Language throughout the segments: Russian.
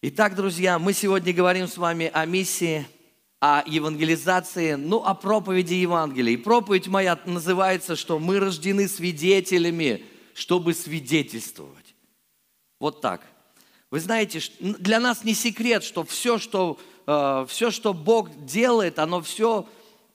Итак, друзья, мы сегодня говорим с вами о миссии, о евангелизации, ну, о проповеди Евангелия. И проповедь моя называется, что мы рождены свидетелями, чтобы свидетельствовать. Вот так. Вы знаете, для нас не секрет, что все, что, э, все, что Бог делает, оно все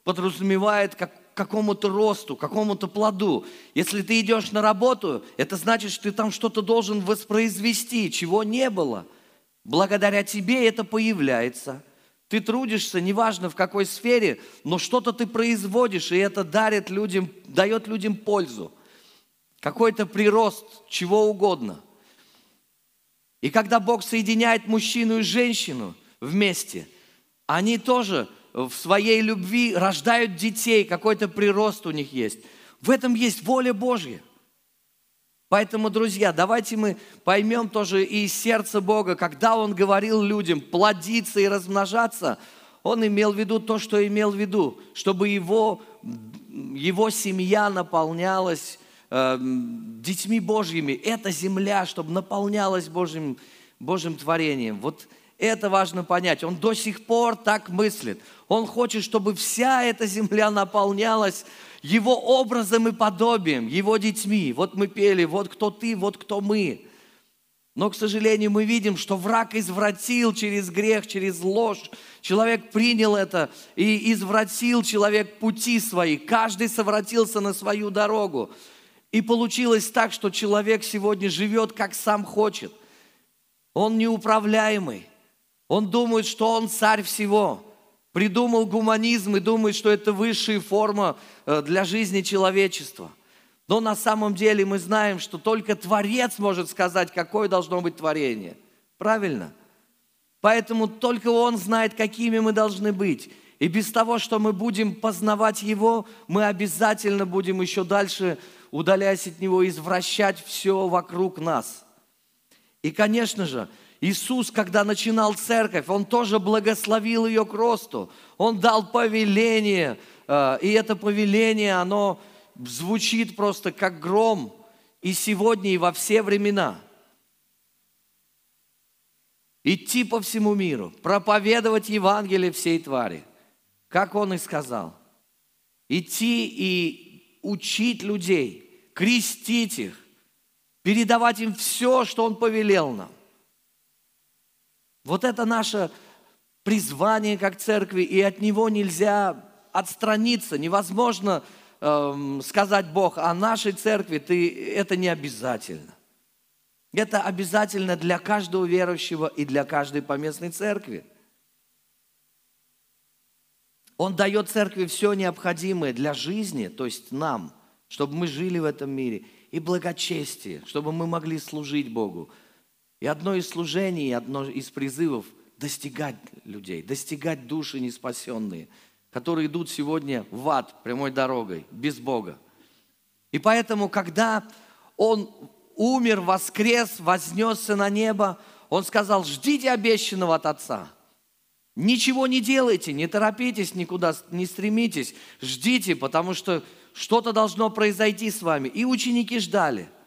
подразумевает как, какому-то росту, какому-то плоду. Если ты идешь на работу, это значит, что ты там что-то должен воспроизвести, чего не было – Благодаря тебе это появляется. Ты трудишься, неважно в какой сфере, но что-то ты производишь, и это дарит людям, дает людям пользу. Какой-то прирост, чего угодно. И когда Бог соединяет мужчину и женщину вместе, они тоже в своей любви рождают детей, какой-то прирост у них есть. В этом есть воля Божья – Поэтому, друзья, давайте мы поймем тоже и сердце Бога, когда Он говорил людям плодиться и размножаться, Он имел в виду то, что имел в виду, чтобы его, его семья наполнялась э, детьми Божьими. Эта земля, чтобы наполнялась Божьим, Божьим творением. Вот это важно понять. Он до сих пор так мыслит. Он хочет, чтобы вся эта земля наполнялась его образом и подобием, его детьми. Вот мы пели, вот кто ты, вот кто мы. Но, к сожалению, мы видим, что враг извратил через грех, через ложь. Человек принял это и извратил человек пути свои. Каждый совратился на свою дорогу. И получилось так, что человек сегодня живет, как сам хочет. Он неуправляемый. Он думает, что он царь всего придумал гуманизм и думает, что это высшая форма э, для жизни человечества. Но на самом деле мы знаем, что только Творец может сказать, какое должно быть творение. Правильно? Поэтому только Он знает, какими мы должны быть. И без того, что мы будем познавать Его, мы обязательно будем еще дальше, удаляясь от Него, извращать все вокруг нас. И, конечно же, Иисус, когда начинал церковь, Он тоже благословил ее к росту. Он дал повеление, э, и это повеление, оно звучит просто как гром и сегодня, и во все времена. Идти по всему миру, проповедовать Евангелие всей твари, как Он и сказал. Идти и учить людей, крестить их, передавать им все, что Он повелел нам. Вот это наше призвание как церкви, и от него нельзя отстраниться. Невозможно э, сказать Бог о нашей церкви, ты, это не обязательно. Это обязательно для каждого верующего и для каждой поместной церкви. Он дает церкви все необходимое для жизни, то есть нам, чтобы мы жили в этом мире, и благочестие, чтобы мы могли служить Богу, и одно из служений, одно из призывов – достигать людей, достигать души неспасенные, которые идут сегодня в ад прямой дорогой, без Бога. И поэтому, когда Он умер, воскрес, вознесся на небо, Он сказал, ждите обещанного от Отца. Ничего не делайте, не торопитесь никуда, не стремитесь, ждите, потому что что-то должно произойти с вами. И ученики ждали –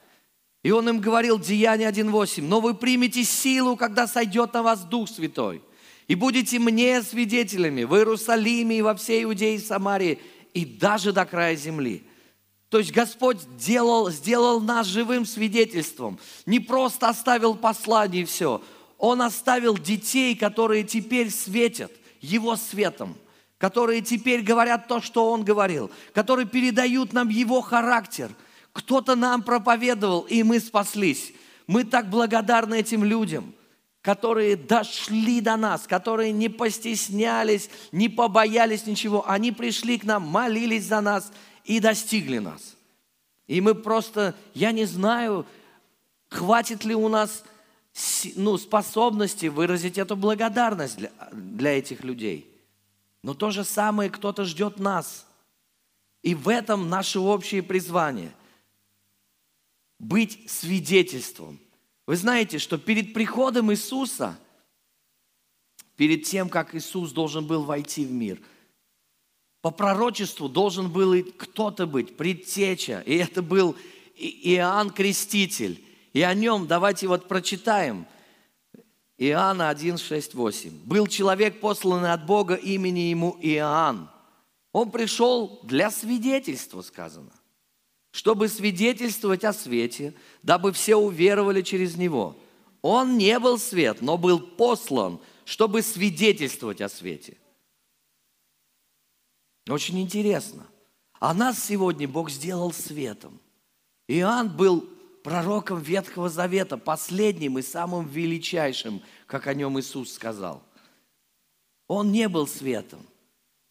и он им говорил, Деяние 1.8, «Но вы примете силу, когда сойдет на вас Дух Святой, и будете мне свидетелями в Иерусалиме и во всей Иудее и Самарии, и даже до края земли». То есть Господь делал, сделал нас живым свидетельством. Не просто оставил послание и все. Он оставил детей, которые теперь светят Его светом, которые теперь говорят то, что Он говорил, которые передают нам Его характер – кто-то нам проповедовал, и мы спаслись. Мы так благодарны этим людям, которые дошли до нас, которые не постеснялись, не побоялись ничего. Они пришли к нам, молились за нас и достигли нас. И мы просто, я не знаю, хватит ли у нас ну, способности выразить эту благодарность для, для этих людей. Но то же самое кто-то ждет нас. И в этом наше общее призвание – быть свидетельством. Вы знаете, что перед приходом Иисуса, перед тем, как Иисус должен был войти в мир, по пророчеству должен был кто-то быть, предтеча. И это был Иоанн Креститель. И о нем давайте вот прочитаем. Иоанна 1, 6, 8. «Был человек, посланный от Бога, имени ему Иоанн. Он пришел для свидетельства, сказано, чтобы свидетельствовать о свете, дабы все уверовали через него. Он не был свет, но был послан, чтобы свидетельствовать о свете». Очень интересно. А нас сегодня Бог сделал светом. Иоанн был пророком Ветхого Завета, последним и самым величайшим, как о нем Иисус сказал. Он не был светом.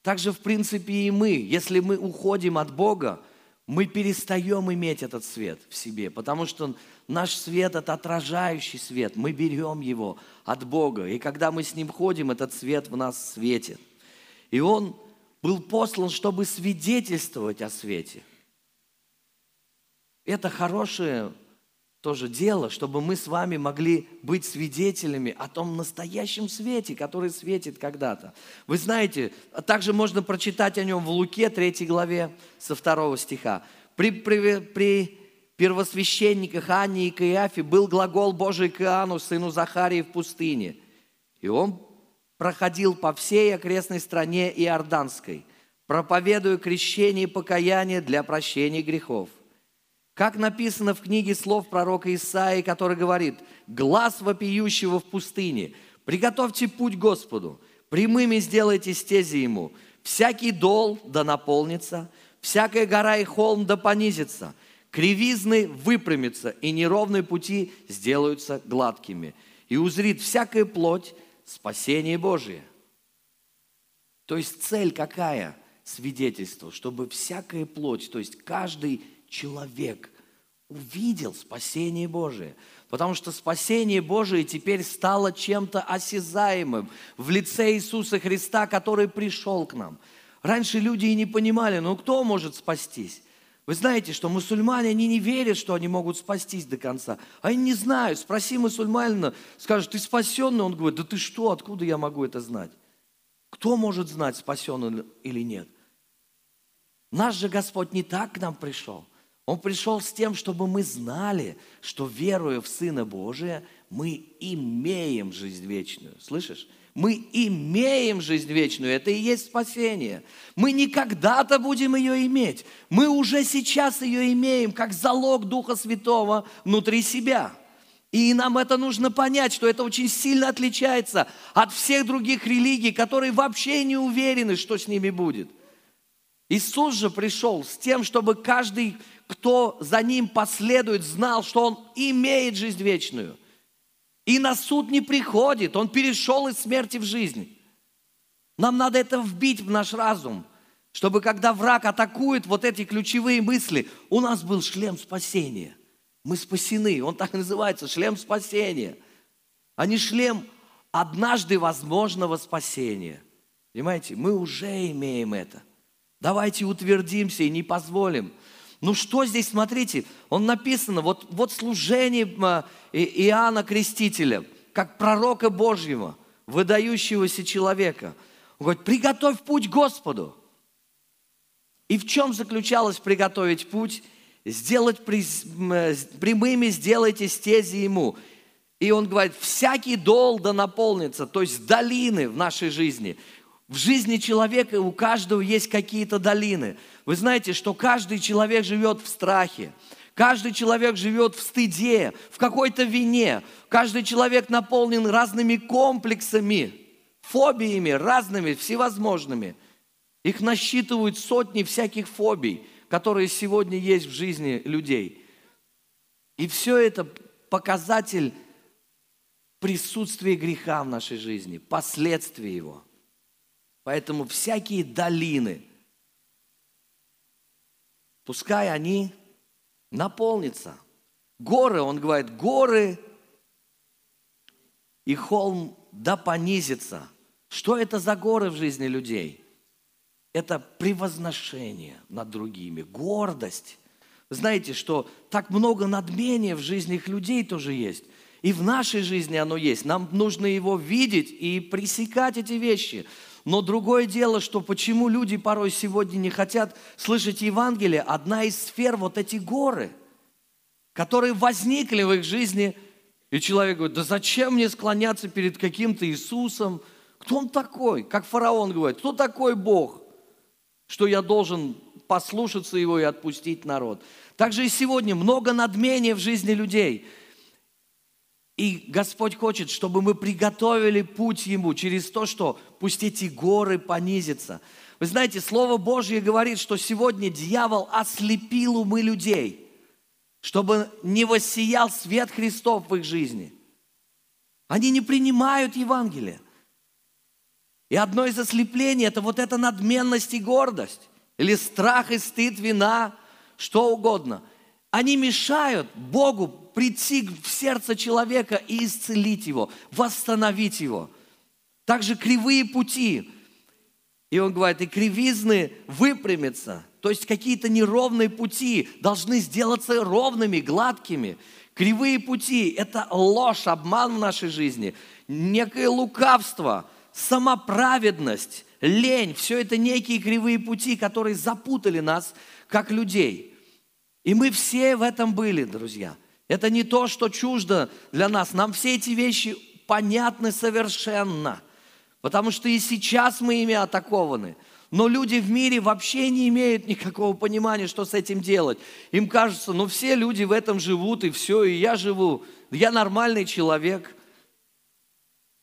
Также, в принципе, и мы, если мы уходим от Бога, мы перестаем иметь этот свет в себе, потому что наш свет – это отражающий свет. Мы берем его от Бога, и когда мы с Ним ходим, этот свет в нас светит. И Он был послан, чтобы свидетельствовать о свете. Это хорошее тоже дело, чтобы мы с вами могли быть свидетелями о том настоящем свете, который светит когда-то. Вы знаете, также можно прочитать о нем в Луке 3 главе со 2 стиха. При, при, при первосвященниках Анне и Каиафе был глагол Божий к Иоанну, сыну Захарии, в пустыне. И он проходил по всей окрестной стране Иорданской, проповедуя крещение и покаяние для прощения грехов – как написано в книге слов пророка Исаии, который говорит, «Глаз вопиющего в пустыне, приготовьте путь Господу, прямыми сделайте стези Ему, всякий дол да наполнится, всякая гора и холм да понизится, кривизны выпрямятся, и неровные пути сделаются гладкими, и узрит всякая плоть спасение Божие». То есть цель какая? Свидетельство, чтобы всякая плоть, то есть каждый человек увидел спасение Божие. Потому что спасение Божие теперь стало чем-то осязаемым в лице Иисуса Христа, который пришел к нам. Раньше люди и не понимали, ну кто может спастись? Вы знаете, что мусульмане, они не верят, что они могут спастись до конца. Они не знают. Спроси мусульманина, скажет, ты спасенный? Он говорит, да ты что, откуда я могу это знать? Кто может знать, спасен он или нет? Наш же Господь не так к нам пришел. Он пришел с тем, чтобы мы знали, что веруя в Сына Божия, мы имеем жизнь вечную. Слышишь? Мы имеем жизнь вечную. Это и есть спасение. Мы не когда-то будем ее иметь. Мы уже сейчас ее имеем, как залог Духа Святого внутри себя. И нам это нужно понять, что это очень сильно отличается от всех других религий, которые вообще не уверены, что с ними будет. Иисус же пришел с тем, чтобы каждый кто за ним последует, знал, что он имеет жизнь вечную. И на суд не приходит, он перешел из смерти в жизнь. Нам надо это вбить в наш разум, чтобы когда враг атакует вот эти ключевые мысли, у нас был шлем спасения. Мы спасены, он так и называется, шлем спасения, а не шлем однажды возможного спасения. Понимаете, мы уже имеем это. Давайте утвердимся и не позволим – ну что здесь, смотрите, он написано, вот, вот служение а, Иоанна Крестителя, как пророка Божьего, выдающегося человека. Он говорит, приготовь путь Господу. И в чем заключалось приготовить путь? Сделать прямыми, сделайте стези ему. И он говорит, всякий дол да наполнится, то есть долины в нашей жизни. В жизни человека у каждого есть какие-то долины. Вы знаете, что каждый человек живет в страхе. Каждый человек живет в стыде, в какой-то вине. Каждый человек наполнен разными комплексами, фобиями разными, всевозможными. Их насчитывают сотни всяких фобий, которые сегодня есть в жизни людей. И все это показатель присутствия греха в нашей жизни, последствия его. Поэтому всякие долины, пускай они наполнятся. Горы, он говорит, горы и холм да понизится. Что это за горы в жизни людей? Это превозношение над другими, гордость. Знаете, что так много надмения в жизни их людей тоже есть. И в нашей жизни оно есть. Нам нужно его видеть и пресекать эти вещи. Но другое дело, что почему люди порой сегодня не хотят слышать Евангелие, одна из сфер вот эти горы, которые возникли в их жизни И человек говорит, да зачем мне склоняться перед каким-то Иисусом? Кто он такой? Как фараон говорит, кто такой Бог, что я должен послушаться его и отпустить народ? Также и сегодня много надмения в жизни людей. И Господь хочет, чтобы мы приготовили путь Ему через то, что пусть эти горы понизятся. Вы знаете, Слово Божье говорит, что сегодня дьявол ослепил умы людей – чтобы не воссиял свет Христов в их жизни. Они не принимают Евангелие. И одно из ослеплений – это вот эта надменность и гордость. Или страх и стыд, вина, что угодно. Они мешают Богу прийти в сердце человека и исцелить его, восстановить его. Также кривые пути. И он говорит, и кривизны выпрямятся – то есть какие-то неровные пути должны сделаться ровными, гладкими. Кривые пути – это ложь, обман в нашей жизни, некое лукавство, самоправедность, лень. Все это некие кривые пути, которые запутали нас, как людей. И мы все в этом были, друзья. Это не то, что чуждо для нас. Нам все эти вещи понятны совершенно. Потому что и сейчас мы ими атакованы – но люди в мире вообще не имеют никакого понимания, что с этим делать. Им кажется, ну все люди в этом живут, и все, и я живу. Я нормальный человек.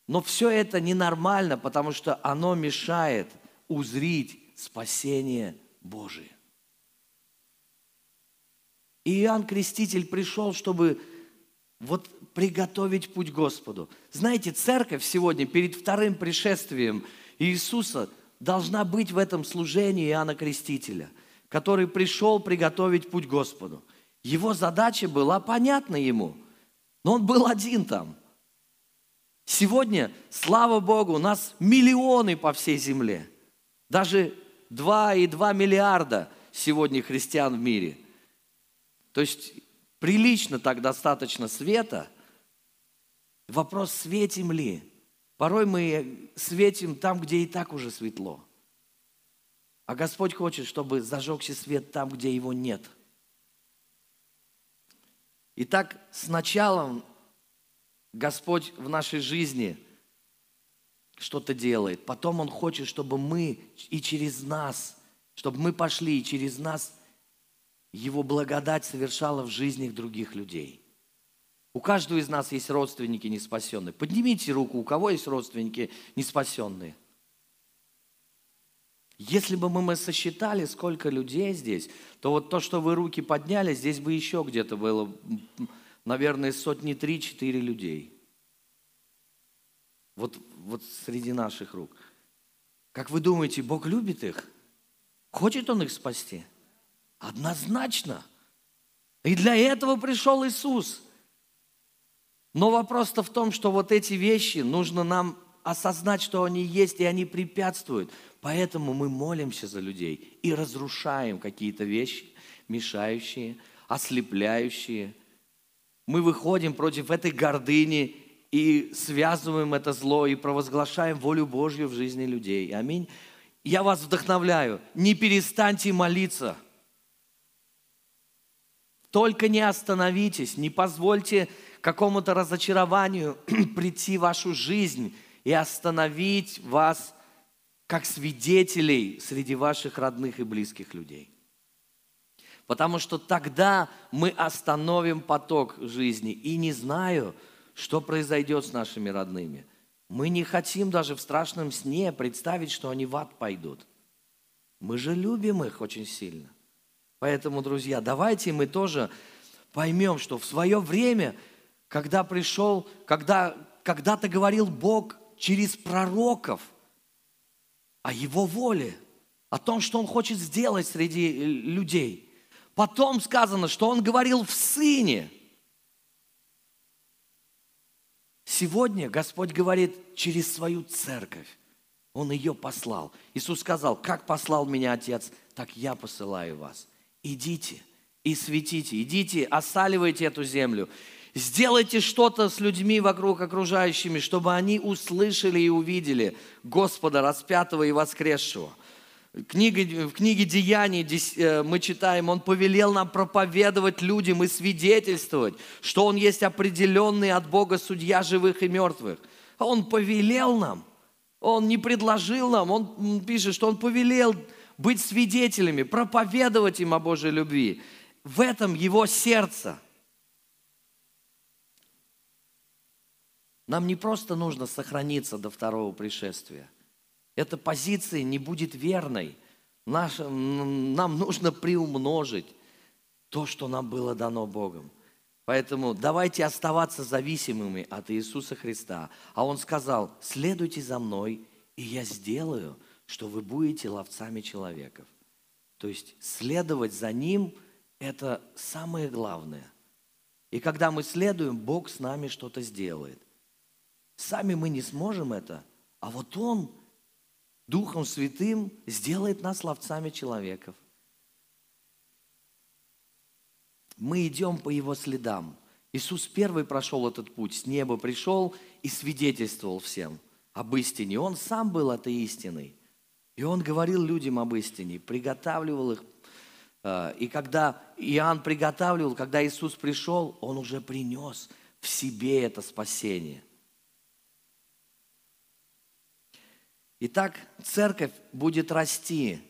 Но все это ненормально, потому что оно мешает узрить спасение Божие. И Иоанн Креститель пришел, чтобы вот приготовить путь Господу. Знаете, церковь сегодня перед вторым пришествием Иисуса – должна быть в этом служении Иоанна Крестителя, который пришел приготовить путь Господу. Его задача была понятна ему, но он был один там. Сегодня, слава Богу, у нас миллионы по всей земле. Даже 2,2 миллиарда сегодня христиан в мире. То есть прилично так достаточно света. Вопрос, светим ли? Порой мы светим там, где и так уже светло. А Господь хочет, чтобы зажегся свет там, где его нет. Итак, сначала Господь в нашей жизни что-то делает. Потом Он хочет, чтобы мы и через нас, чтобы мы пошли и через нас Его благодать совершала в жизнях других людей. У каждого из нас есть родственники неспасенные. Поднимите руку, у кого есть родственники неспасенные. Если бы мы сосчитали, сколько людей здесь, то вот то, что вы руки подняли, здесь бы еще где-то было, наверное, сотни три-четыре людей. Вот, вот среди наших рук. Как вы думаете, Бог любит их? Хочет Он их спасти? Однозначно. И для этого пришел Иисус – но вопрос-то в том, что вот эти вещи нужно нам осознать, что они есть, и они препятствуют. Поэтому мы молимся за людей и разрушаем какие-то вещи, мешающие, ослепляющие. Мы выходим против этой гордыни и связываем это зло и провозглашаем волю Божью в жизни людей. Аминь. Я вас вдохновляю, не перестаньте молиться. Только не остановитесь, не позвольте какому-то разочарованию прийти в вашу жизнь и остановить вас как свидетелей среди ваших родных и близких людей. Потому что тогда мы остановим поток жизни. И не знаю, что произойдет с нашими родными. Мы не хотим даже в страшном сне представить, что они в ад пойдут. Мы же любим их очень сильно. Поэтому, друзья, давайте мы тоже поймем, что в свое время – когда пришел, когда когда-то говорил Бог через пророков о Его воле, о том, что Он хочет сделать среди э, людей. Потом сказано, что Он говорил в Сыне. Сегодня Господь говорит через свою церковь. Он ее послал. Иисус сказал, как послал меня Отец, так я посылаю вас. Идите и светите, идите, осаливайте эту землю. Сделайте что-то с людьми вокруг окружающими, чтобы они услышали и увидели Господа распятого и воскресшего. Книга, в книге Деяний э, мы читаем, Он повелел нам проповедовать людям и свидетельствовать, что Он есть определенный от Бога судья живых и мертвых. Он повелел нам, Он не предложил нам, Он пишет, что Он повелел быть свидетелями, проповедовать им о Божьей любви. В этом Его сердце. Нам не просто нужно сохраниться до второго пришествия – эта позиция не будет верной. Наш, нам нужно приумножить то, что нам было дано Богом. Поэтому давайте оставаться зависимыми от Иисуса Христа. А Он сказал, следуйте за мной, и я сделаю, что вы будете ловцами человеков. То есть следовать за Ним – это самое главное. И когда мы следуем, Бог с нами что-то сделает. Сами мы не сможем это, а вот Он – Духом Святым сделает нас ловцами человеков. Мы идем по Его следам. Иисус первый прошел этот путь, с неба пришел и свидетельствовал всем об истине. Он сам был этой истиной. И он говорил людям об истине, приготавливал их. Э, и когда Иоанн приготавливал, когда Иисус пришел, он уже принес в себе это спасение – Итак, церковь будет расти.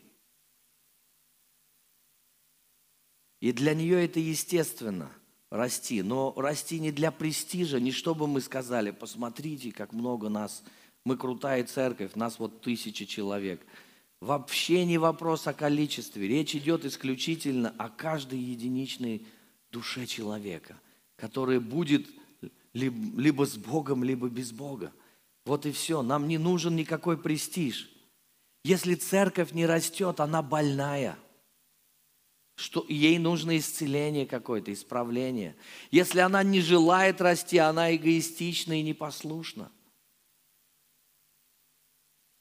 И для нее это естественно расти. Но расти не для престижа, не чтобы мы сказали, посмотрите, как много нас, мы крутая церковь, нас вот тысячи человек. Вообще не вопрос о количестве. Речь идет исключительно о каждой единичной душе человека, которая будет либо с Богом, либо без Бога. Вот и все. Нам не нужен никакой престиж. Если церковь не растет, она больная. Что ей нужно исцеление какое-то, исправление. Если она не желает расти, она эгоистична и непослушна.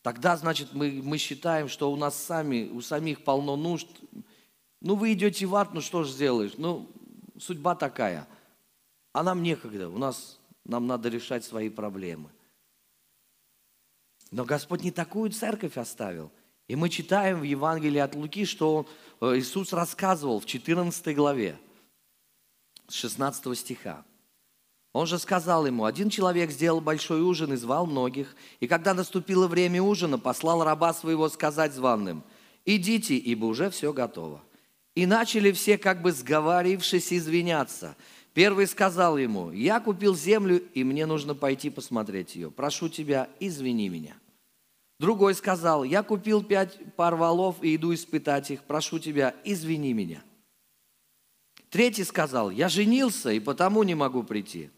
Тогда, значит, мы, мы считаем, что у нас сами, у самих полно нужд. Ну, вы идете в ад, ну что ж сделаешь? Ну, судьба такая. А нам некогда, у нас, нам надо решать свои проблемы – но Господь не такую церковь оставил. И мы читаем в Евангелии от Луки, что э, Иисус рассказывал в 14 главе, с 16 стиха. Он же сказал ему, один человек сделал большой ужин и звал многих, и когда наступило время ужина, послал раба своего сказать званным, идите, ибо уже все готово. И начали все, как бы сговарившись, извиняться. Первый сказал ему, я купил землю, и мне нужно пойти посмотреть ее. Прошу тебя, извини меня. Другой сказал, я купил пять пар валов и иду испытать их, прошу тебя, извини меня. Третий сказал, я женился и потому не могу прийти.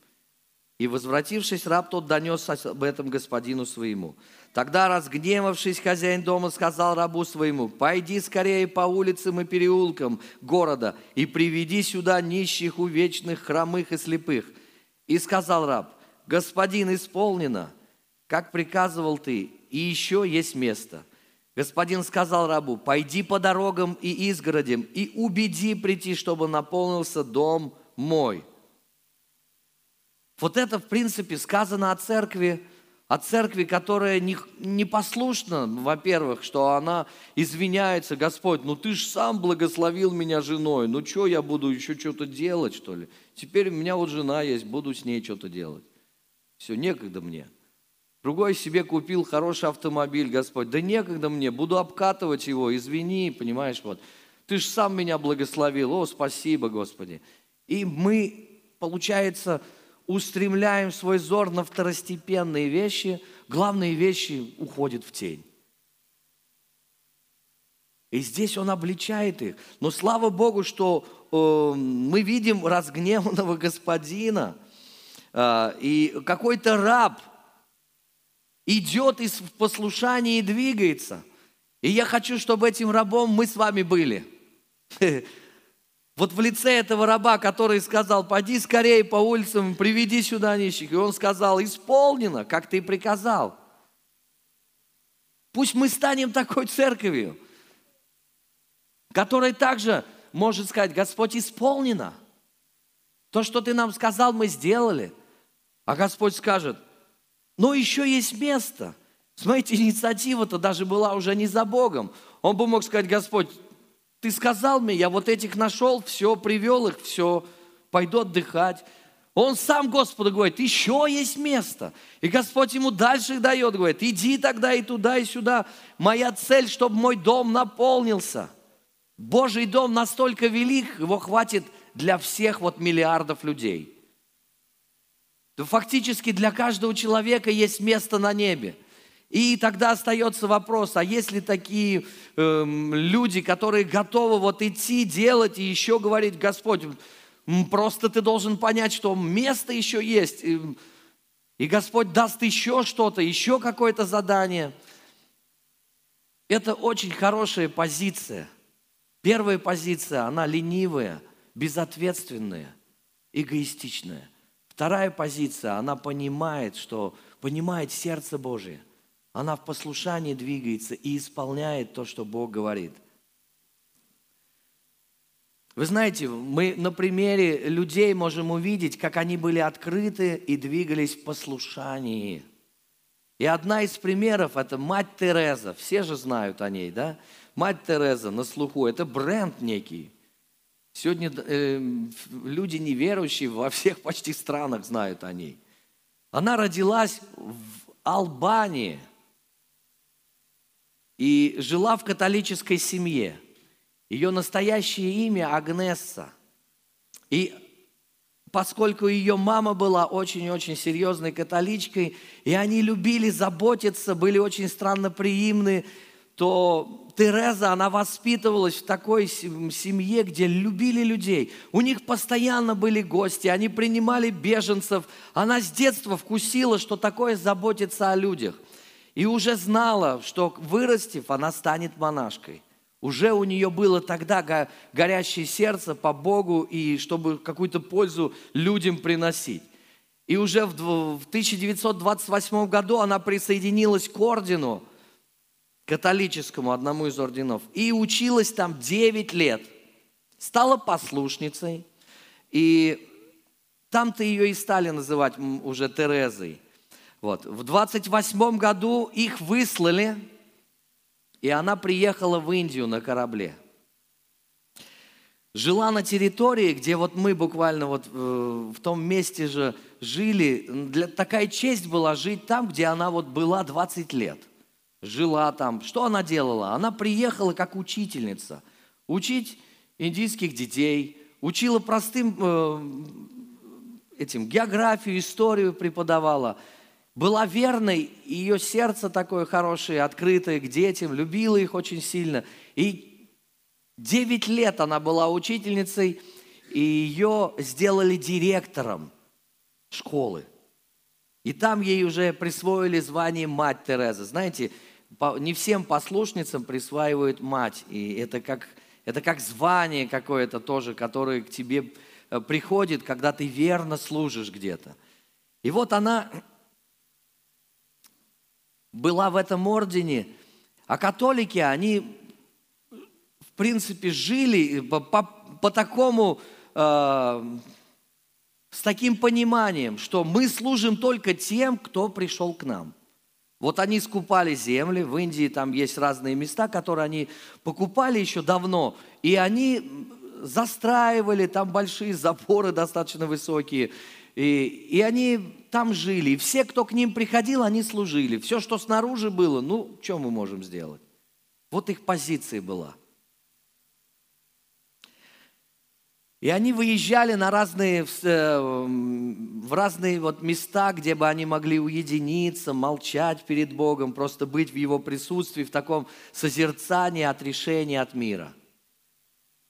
И, возвратившись, раб тот донес об этом господину своему. Тогда, разгневавшись, хозяин дома сказал рабу своему, «Пойди скорее по улицам и переулкам города и приведи сюда нищих, увечных, хромых и слепых». И сказал раб, «Господин, исполнено, как приказывал ты, и еще есть место. Господин сказал рабу, пойди по дорогам и изгородям и убеди прийти, чтобы наполнился дом мой. Вот это, в принципе, сказано о церкви, о церкви, которая не, не во-первых, что она извиняется, Господь, ну ты же сам благословил меня женой, ну что я буду еще что-то делать, что ли? Теперь у меня вот жена есть, буду с ней что-то делать. Все, некогда мне. Другой себе купил хороший автомобиль, Господь. Да некогда мне, буду обкатывать его, извини, понимаешь, вот. Ты же сам меня благословил, о, спасибо, Господи. И мы, получается, устремляем свой взор на второстепенные вещи, главные вещи уходят в тень. И здесь он обличает их. Но слава Богу, что э, мы видим разгневанного господина, э, и какой-то раб – идет из послушания и двигается. И я хочу, чтобы этим рабом мы с вами были. Вот в лице этого раба, который сказал, пойди скорее по улицам, приведи сюда нищих. И он сказал, исполнено, как ты приказал. Пусть мы станем такой церковью, которая также может сказать, Господь, исполнено. То, что ты нам сказал, мы сделали. А Господь скажет, но еще есть место. Смотрите, инициатива-то даже была уже не за Богом. Он бы мог сказать, Господь, ты сказал мне, я вот этих нашел, все, привел их, все, пойду отдыхать. Он сам Господу говорит, еще есть место. И Господь ему дальше дает, говорит, иди тогда и туда, и сюда. Моя цель, чтобы мой дом наполнился. Божий дом настолько велик, его хватит для всех вот миллиардов людей. Фактически для каждого человека есть место на небе. И тогда остается вопрос, а есть ли такие э, люди, которые готовы вот идти, делать и еще говорить, Господь, Просто ты должен понять, что место еще есть. И Господь даст еще что-то, еще какое-то задание. Это очень хорошая позиция. Первая позиция, она ленивая, безответственная, эгоистичная. Вторая позиция, она понимает, что понимает сердце Божие. Она в послушании двигается и исполняет то, что Бог говорит. Вы знаете, мы на примере людей можем увидеть, как они были открыты и двигались в послушании. И одна из примеров – это мать Тереза. Все же знают о ней, да? Мать Тереза на слуху – это бренд некий. Сегодня э, люди неверующие во всех почти странах знают о ней. Она родилась в Албании и жила в католической семье – ее настоящее имя Агнесса. И поскольку ее мама была очень-очень серьезной католичкой, и они любили заботиться, были очень странноприимны, то Тереза, она воспитывалась в такой семье, где любили людей. У них постоянно были гости, они принимали беженцев. Она с детства вкусила, что такое заботиться о людях. И уже знала, что вырастив, она станет монашкой. Уже у нее было тогда горящее сердце по Богу, и чтобы какую-то пользу людям приносить. И уже в 1928 году она присоединилась к ордену, католическому, одному из орденов, и училась там 9 лет. Стала послушницей, и там-то ее и стали называть уже Терезой. Вот. В 28 году их выслали – и она приехала в Индию на корабле. Жила на территории, где вот мы буквально вот э, в том месте же жили. Для, такая честь была жить там, где она вот была 20 лет. Жила там. Что она делала? Она приехала как учительница. Учить индийских детей. Учила простым э, этим географию, историю преподавала – была верной, ее сердце такое хорошее, открытое к детям, любила их очень сильно. И 9 лет она была учительницей, и ее сделали директором школы. И там ей уже присвоили звание мать Тереза. Знаете, не всем послушницам присваивают мать. И это как, это как звание какое-то тоже, которое к тебе э, приходит, когда ты верно служишь где-то. И вот она была в этом ордене, а католики, они, в принципе, жили по, по, по такому, э, с таким пониманием, что мы служим только тем, кто пришел к нам. Вот они скупали земли, в Индии там есть разные места, которые они покупали еще давно, и они застраивали, там большие запоры достаточно высокие, и, и они там жили. И все, кто к ним приходил, они служили. Все, что снаружи было, ну, что мы можем сделать? Вот их позиция была. И они выезжали на разные, э, в разные вот места, где бы они могли уединиться, молчать перед Богом, просто быть в Его присутствии, в таком созерцании отрешения от мира.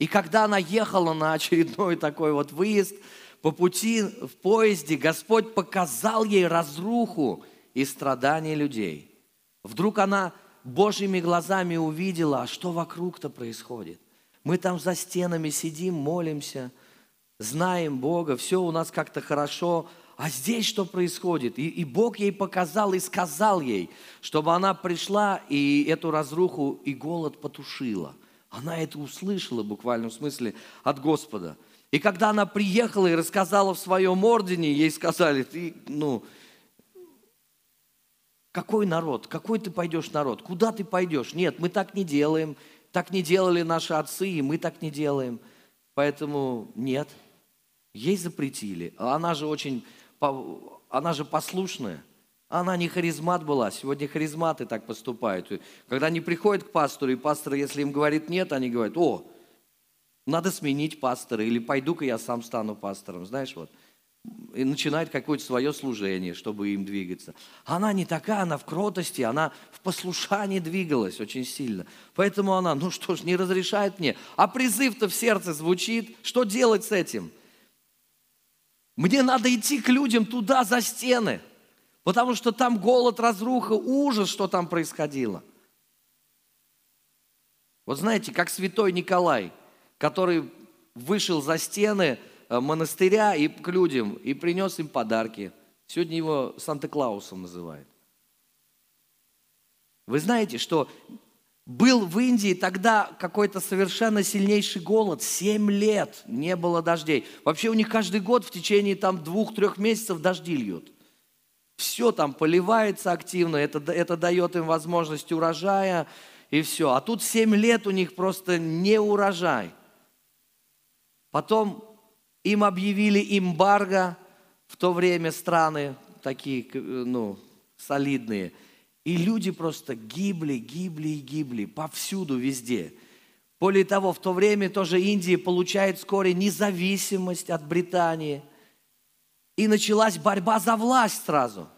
И когда она ехала на очередной такой вот выезд – по пути в поезде Господь показал ей разруху и страдания людей. Вдруг она Божьими глазами увидела, а что вокруг-то происходит. Мы там за стенами сидим, молимся, знаем Бога, все у нас как-то хорошо, а здесь что происходит? И, и Бог ей показал и сказал ей, чтобы она пришла и эту разруху и голод потушила. Она это услышала буквально в смысле от Господа – и когда она приехала и рассказала в своем ордене, ей сказали, ты, ну, Какой народ? Какой ты пойдешь народ? Куда ты пойдешь? Нет, мы так не делаем. Так не делали наши отцы, и мы так не делаем. Поэтому нет. Ей запретили. Она же очень, она же послушная. Она не харизмат была. Сегодня харизматы так поступают. Когда они приходят к пастору, и пастор, если им говорит нет, они говорят, о, надо сменить пастора, или пойду-ка я сам стану пастором. Знаешь, вот и начинает какое-то свое служение, чтобы им двигаться. Она не такая, она в кротости, она в послушании двигалась очень сильно. Поэтому она, ну что ж, не разрешает мне. А призыв-то в сердце звучит. Что делать с этим? Мне надо идти к людям туда, за стены. Потому что там голод, разруха, ужас, что там происходило. Вот знаете, как святой Николай, который вышел за стены – Э, монастыря и к людям и принес им подарки. Сегодня его Санта-Клаусом называют. Вы знаете, что был в Индии тогда какой-то совершенно сильнейший голод. Семь лет не было дождей. Вообще у них каждый год в течение там двух-трех месяцев дожди льют. Все там поливается активно, это, это дает им возможность урожая и все. А тут семь лет у них просто не урожай. Потом им объявили эмбарго в то время страны такие, ну, солидные. И люди просто гибли, гибли и гибли повсюду, везде. Более того, в то время тоже Индия получает вскоре независимость от Британии. И началась борьба за власть сразу.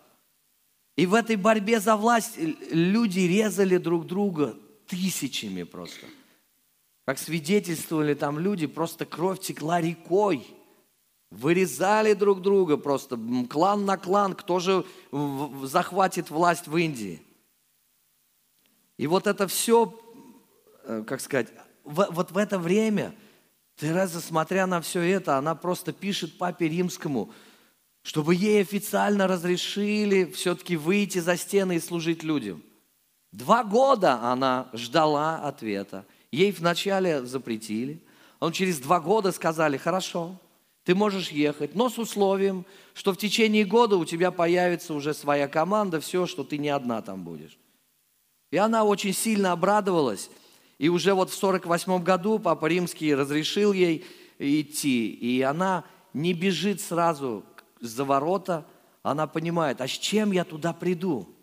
И в этой борьбе за власть люди резали друг друга тысячами просто. Как свидетельствовали там люди, просто кровь текла рекой. Вырезали друг друга просто, клан на клан, кто же захватит власть в Индии. И вот это все, э, как сказать, вот в это время Тереза, смотря на все это, она просто пишет папе римскому, чтобы ей официально разрешили все-таки выйти за стены и служить людям. Два года она ждала ответа. Ей вначале запретили, а через два года сказали, хорошо, ты можешь ехать, но с условием, что в течение года у тебя появится уже своя команда, все, что ты не одна там будешь. И она очень сильно обрадовалась. И уже вот в 48 году Папа Римский разрешил ей идти. И она не бежит сразу за ворота, она понимает, а с чем я туда приду?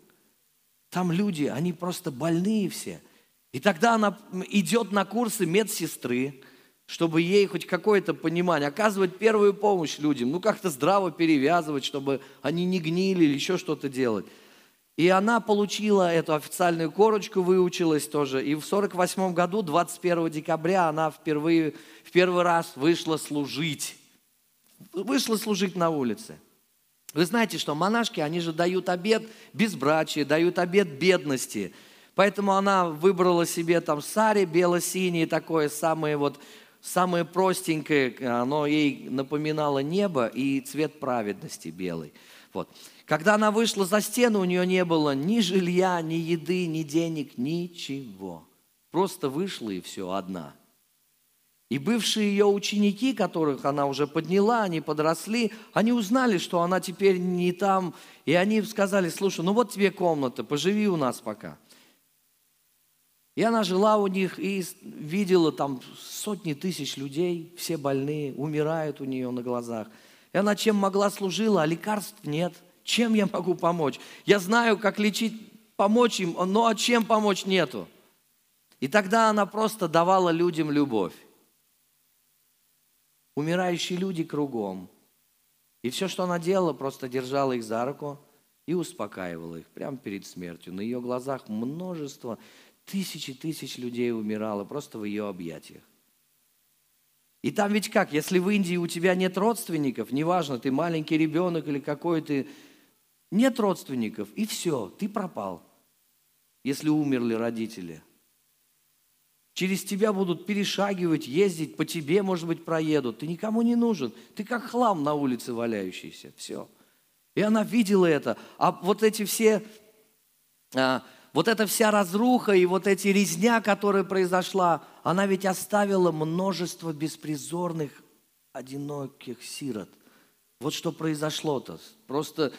Там люди, они просто больные все. И тогда она идет на курсы медсестры, чтобы ей хоть какое-то понимание, оказывать первую помощь людям, ну как-то здраво перевязывать, чтобы они не гнили или еще что-то делать. И она получила эту официальную корочку, выучилась тоже. И в 48 году, 21 декабря, она впервые, в первый раз вышла служить. Вышла служить на улице. Вы знаете, что монашки, они же дают обед безбрачия, дают обед бедности. Поэтому она выбрала себе там сари бело-синие, такое самое вот самое простенькое, оно ей напоминало небо и цвет праведности белый. Вот. Когда она вышла за стену, у нее не было ни жилья, ни еды, ни денег, ничего. Просто вышла и все, одна. И бывшие ее ученики, которых она уже подняла, они подросли, они узнали, что она теперь не там. И они сказали, слушай, ну вот тебе комната, поживи у нас пока. И она жила у них и видела там сотни тысяч людей, все больные, умирают у нее на глазах. И она чем могла служила, а лекарств нет. Чем я могу помочь? Я знаю, как лечить, помочь им, но а чем помочь нету. И тогда она просто давала людям любовь. Умирающие люди кругом. И все, что она делала, просто держала их за руку и успокаивала их прямо перед смертью. На ее глазах множество Тысячи тысяч людей умирало просто в ее объятиях. И там ведь как, если в Индии у тебя нет родственников, неважно, ты маленький ребенок или какой ты, нет родственников, и все, ты пропал, если умерли родители. Через тебя будут перешагивать, ездить, по тебе, может быть, проедут. Ты никому не нужен. Ты как хлам на улице валяющийся. Все. И она видела это. А вот эти все а, вот эта вся разруха и вот эти резня, которая произошла, она ведь оставила множество беспризорных, одиноких сирот. Вот что произошло-то. Просто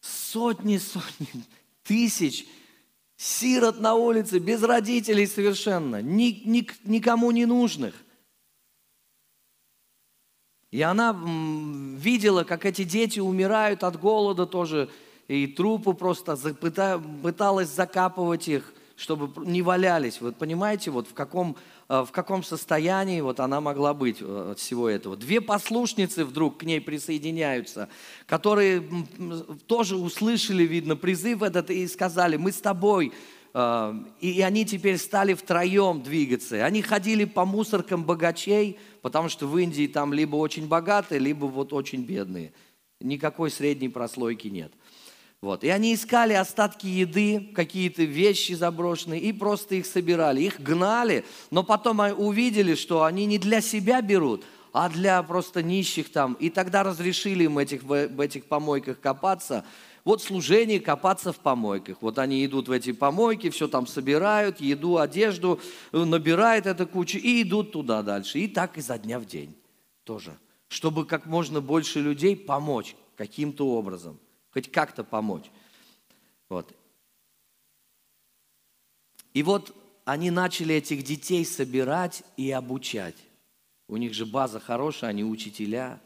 сотни, сотни, тысяч сирот на улице, без родителей совершенно, ни, ни, никому не нужных. И она видела, как эти дети умирают от голода тоже, и трупы просто пыталась закапывать их, чтобы не валялись. Вы понимаете, вот в каком, э, в каком состоянии вот она могла быть э, от всего этого. Две послушницы вдруг к ней присоединяются, которые тоже услышали, видно, призыв этот и сказали, мы с тобой, и они теперь стали втроем двигаться. Они ходили по мусоркам богачей, потому что в Индии там либо очень богатые, либо вот очень бедные. Никакой средней прослойки нет. Вот. И они искали остатки еды, какие-то вещи заброшенные, и просто их собирали. Их гнали, но потом увидели, что они не для себя берут, а для просто нищих там. И тогда разрешили им этих, в этих помойках копаться – вот служение копаться в помойках. Вот они идут в эти помойки, все там собирают, еду, одежду, набирают эту кучу и идут туда дальше. И так изо дня в день тоже. Чтобы как можно больше людей помочь каким-то образом. Хоть как-то помочь. Вот. И вот они начали этих детей собирать и обучать. У них же база хорошая, они учителя.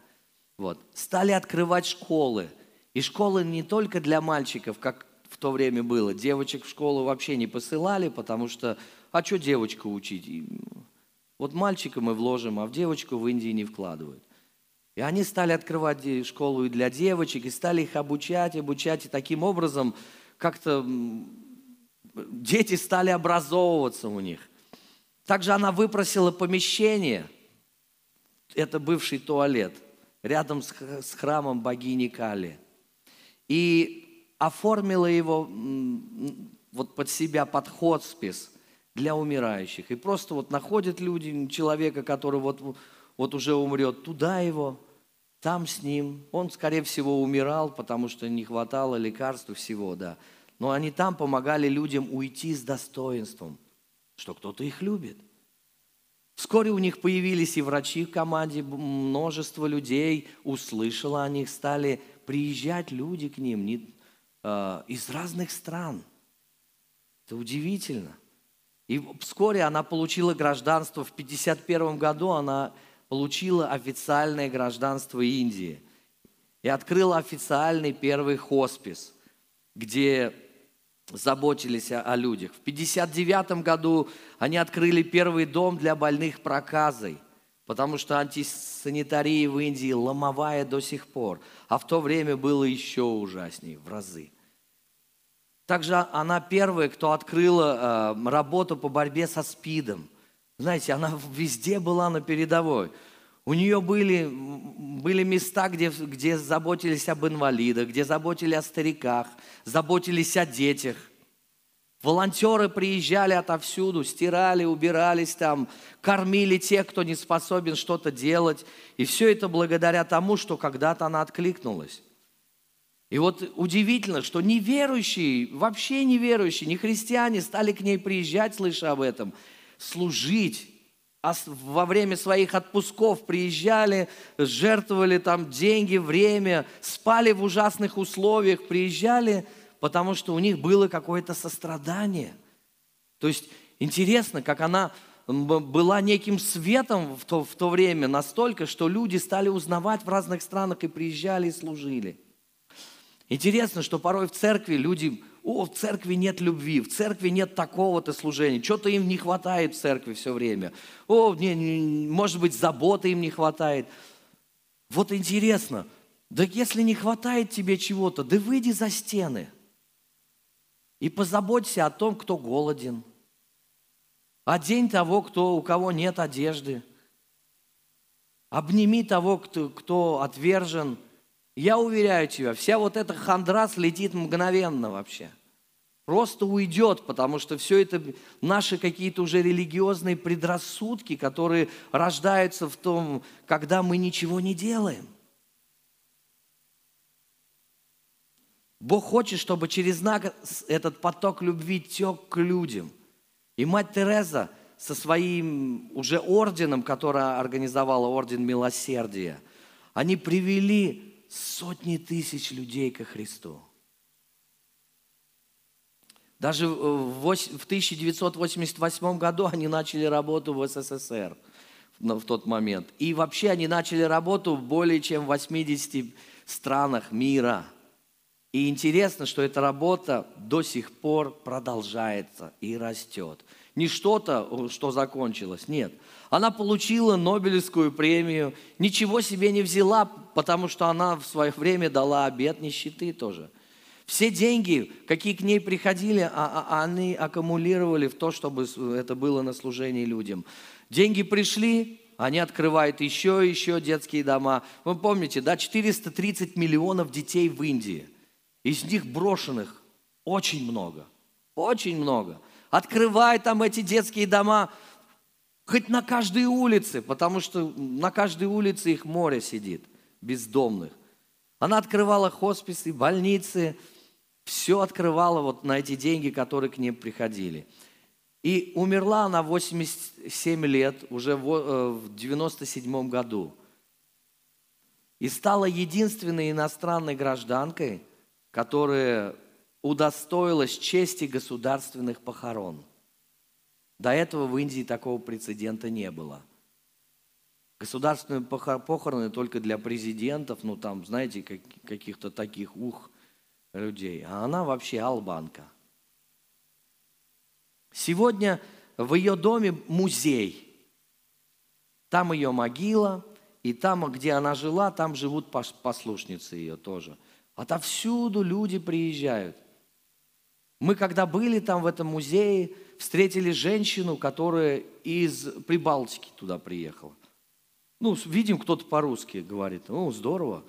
Вот. Стали открывать школы – и школы не только для мальчиков, как в то время было. Девочек в школу вообще не посылали, потому что, а что девочку учить? Вот мальчика мы вложим, а в девочку в Индии не вкладывают. И они стали открывать школу и для девочек, и стали их обучать, обучать, и таким образом как-то дети стали образовываться у них. Также она выпросила помещение, это бывший туалет, рядом с храмом богини Кали – и оформила его вот под себя, под хоспис для умирающих. И просто вот находят люди человека, который вот, вот уже умрет, туда его, там с ним. Он, скорее всего, умирал, потому что не хватало лекарств всего, да. Но они там помогали людям уйти с достоинством, что кто-то их любит. Вскоре у них появились и врачи в команде, множество людей услышало о них, стали приезжать люди к ним не, э, из разных стран. Это удивительно. И вскоре она получила гражданство. В 1951 году она получила официальное гражданство Индии. И открыла официальный первый хоспис, где заботились о, людях. В 1959 году они открыли первый дом для больных проказой – потому что антисанитария в Индии ломовая до сих пор, а в то время было еще ужаснее, в разы. Также она первая, кто открыла э, работу по борьбе со СПИДом. Знаете, она везде была на передовой. У нее были, были места, где, где заботились об инвалидах, где заботились о стариках, заботились о детях – Волонтеры приезжали отовсюду, стирали, убирались там, кормили тех, кто не способен что-то делать. И все это благодаря тому, что когда-то она откликнулась. И вот удивительно, что неверующие, вообще неверующие, не христиане стали к ней приезжать, слыша об этом, служить. А во время своих отпусков приезжали, жертвовали там деньги, время, спали в ужасных условиях, приезжали – потому что у них было какое-то сострадание. То есть интересно, как она была неким светом в то, в то время настолько, что люди стали узнавать в разных странах и приезжали и служили. Интересно, что порой в церкви люди, о, в церкви нет любви, в церкви нет такого-то служения, что-то им не хватает в церкви все время. О, не, не, может быть, заботы им не хватает. Вот интересно, да если не хватает тебе чего-то, да выйди за стены – и позаботься о том, кто голоден. Одень того, кто, у кого нет одежды. Обними того, кто, кто отвержен. Я уверяю тебя, вся вот эта хандра слетит мгновенно вообще. Просто уйдет, потому что все это наши какие-то уже религиозные предрассудки, которые рождаются в том, когда мы ничего не делаем – Бог хочет, чтобы через знак этот поток любви тек к людям. И мать Тереза со своим уже орденом, который организовала Орден Милосердия, они привели сотни тысяч людей ко Христу. Даже в 1988 году они начали работу в СССР в тот момент. И вообще они начали работу в более чем 80 странах мира. И интересно, что эта работа до сих пор продолжается и растет. Не что-то, что закончилось, нет. Она получила Нобелевскую премию, ничего себе не взяла, потому что она в свое время дала обет нищеты тоже. Все деньги, какие к ней приходили, а, а, они аккумулировали в то, чтобы это было на служении людям. Деньги пришли, они открывают еще и еще детские дома. Вы помните, да, 430 миллионов детей в Индии. Из них брошенных очень много, очень много. Открывай там эти детские дома, хоть на каждой улице, потому что на каждой улице их море сидит, бездомных. Она открывала хосписы, больницы, все открывала вот на эти деньги, которые к ней приходили. И умерла она в 87 лет, уже в 97 э, году. И стала единственной иностранной гражданкой, которая удостоилась чести государственных похорон. До этого в Индии такого прецедента не было. Государственные похороны только для президентов, ну там, знаете, каких-то таких ух людей. А она вообще албанка – Сегодня в ее доме музей. Там ее могила, и там, где она жила, там живут послушницы ее тоже. Отовсюду люди приезжают. Мы, когда были там в этом музее, встретили женщину, которая из Прибалтики туда приехала. Ну, видим, кто-то по-русски говорит. Ну, здорово.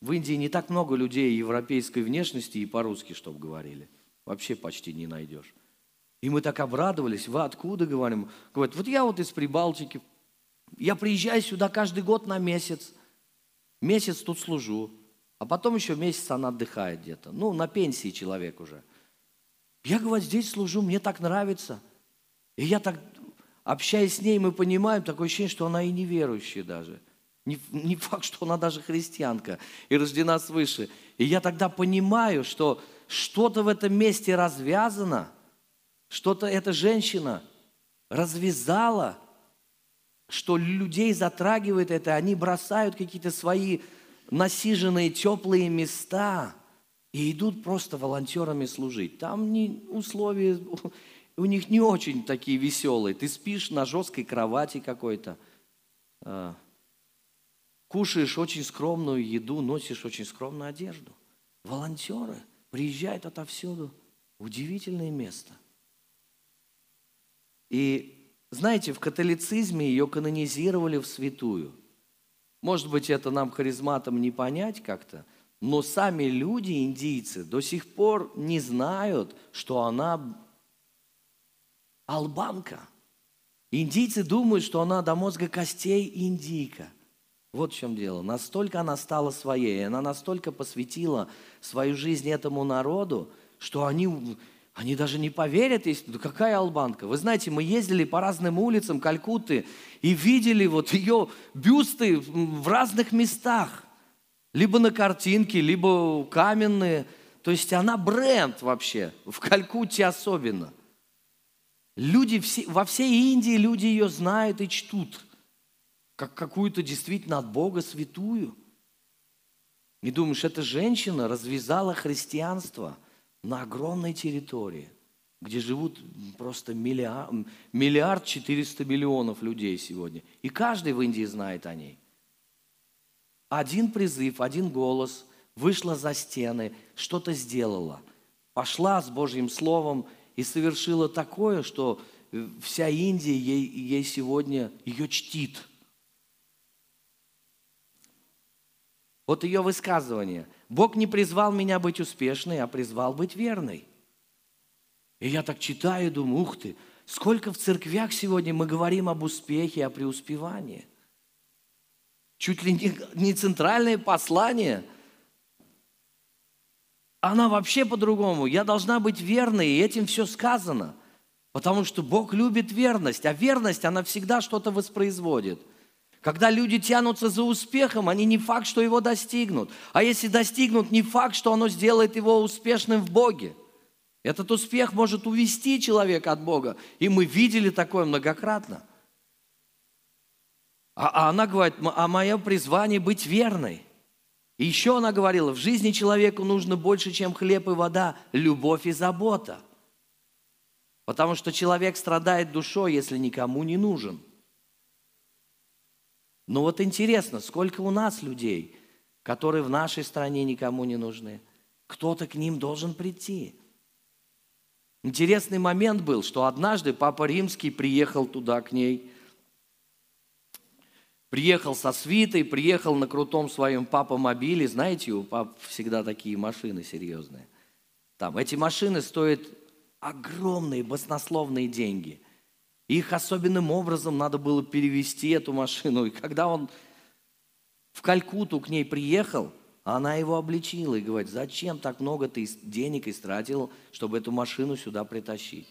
В Индии не так много людей европейской внешности и по-русски, чтобы говорили. Вообще почти не найдешь. И мы так обрадовались. Вы откуда, говорим? Говорит, вот я вот из Прибалтики. Я приезжаю сюда каждый год на месяц. Месяц тут служу. А потом еще месяц она отдыхает где-то. Ну, на пенсии человек уже. Я, говорю, здесь служу, мне так нравится. И я так, общаясь с ней, мы понимаем, такое ощущение, что она и неверующая даже. Не, не факт, что она даже христианка и рождена свыше. И я тогда понимаю, что что-то в этом месте развязано – что-то эта женщина развязала, что людей затрагивает это, они бросают какие-то свои насиженные теплые места и идут просто волонтерами служить. Там не, условия у них не очень такие веселые. Ты спишь на жесткой кровати какой-то, а, кушаешь очень скромную еду, носишь очень скромную одежду. Волонтеры приезжают отовсюду. Удивительное место – и знаете, в католицизме ее канонизировали в святую. Может быть, это нам, харизматам, не понять как-то, но сами люди, индийцы, до сих пор не знают, что она албанка. Индийцы думают, что она до мозга костей индийка. Вот в чем дело. Настолько она стала своей, она настолько посвятила свою жизнь этому народу, что они они даже не поверят, если, да какая албанка. Вы знаете, мы ездили по разным улицам Калькутты и видели вот ее бюсты в разных местах. Либо на картинке, либо каменные. То есть она бренд вообще, в Калькутте особенно. Люди все, во всей Индии люди ее знают и чтут, как какую-то действительно от Бога святую. И думаешь, эта женщина развязала христианство – на огромной территории, где живут просто миллиард, миллиард 400 миллионов людей сегодня. И каждый в Индии знает о ней. Один призыв, один голос, вышла за стены, что-то сделала, пошла с Божьим Словом и совершила такое, что вся Индия ей, ей сегодня ее чтит. Вот ее высказывание – Бог не призвал меня быть успешной, а призвал быть верной. И я так читаю думаю, ух ты, сколько в церквях сегодня мы говорим об успехе, о преуспевании. Чуть ли не, не центральное послание. Она вообще по-другому. Я должна быть верной, и этим все сказано. Потому что Бог любит верность, а верность, она всегда что-то воспроизводит – когда люди тянутся за успехом, они не факт, что его достигнут. А если достигнут, не факт, что оно сделает его успешным в Боге. Этот успех может увести человека от Бога. И мы видели такое многократно. А, а она говорит, а мое призвание быть верной. И еще она говорила, в жизни человеку нужно больше, чем хлеб и вода, любовь и забота. Потому что человек страдает душой, если никому не нужен. Но вот интересно, сколько у нас людей, которые в нашей стране никому не нужны. Кто-то к ним должен прийти. Интересный момент был, что однажды Папа Римский приехал туда к ней, приехал со свитой, приехал на крутом своем папа-мобиле. Знаете, у пап всегда такие машины серьезные. Там эти машины стоят огромные баснословные деньги. Их особенным образом надо было перевести, эту машину. И когда он в Калькуту к ней приехал, она его обличила и говорит, зачем так много ты денег истратил, чтобы эту машину сюда притащить?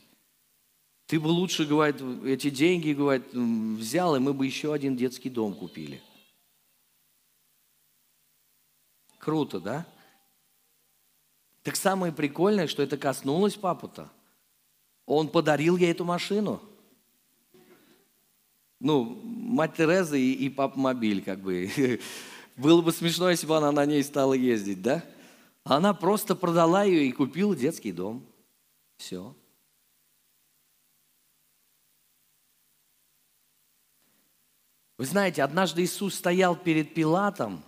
Ты бы лучше, говорит, эти деньги, говорит, взял, и мы бы еще один детский дом купили. Круто, да? Так самое прикольное, что это коснулось папу-то. Он подарил ей эту машину. Ну, мать Тереза и, и папа Мобиль, как бы. Было бы смешно, если бы она на ней стала ездить, да? Она просто продала ее и купила детский дом. Все. Вы знаете, однажды Иисус стоял перед Пилатом,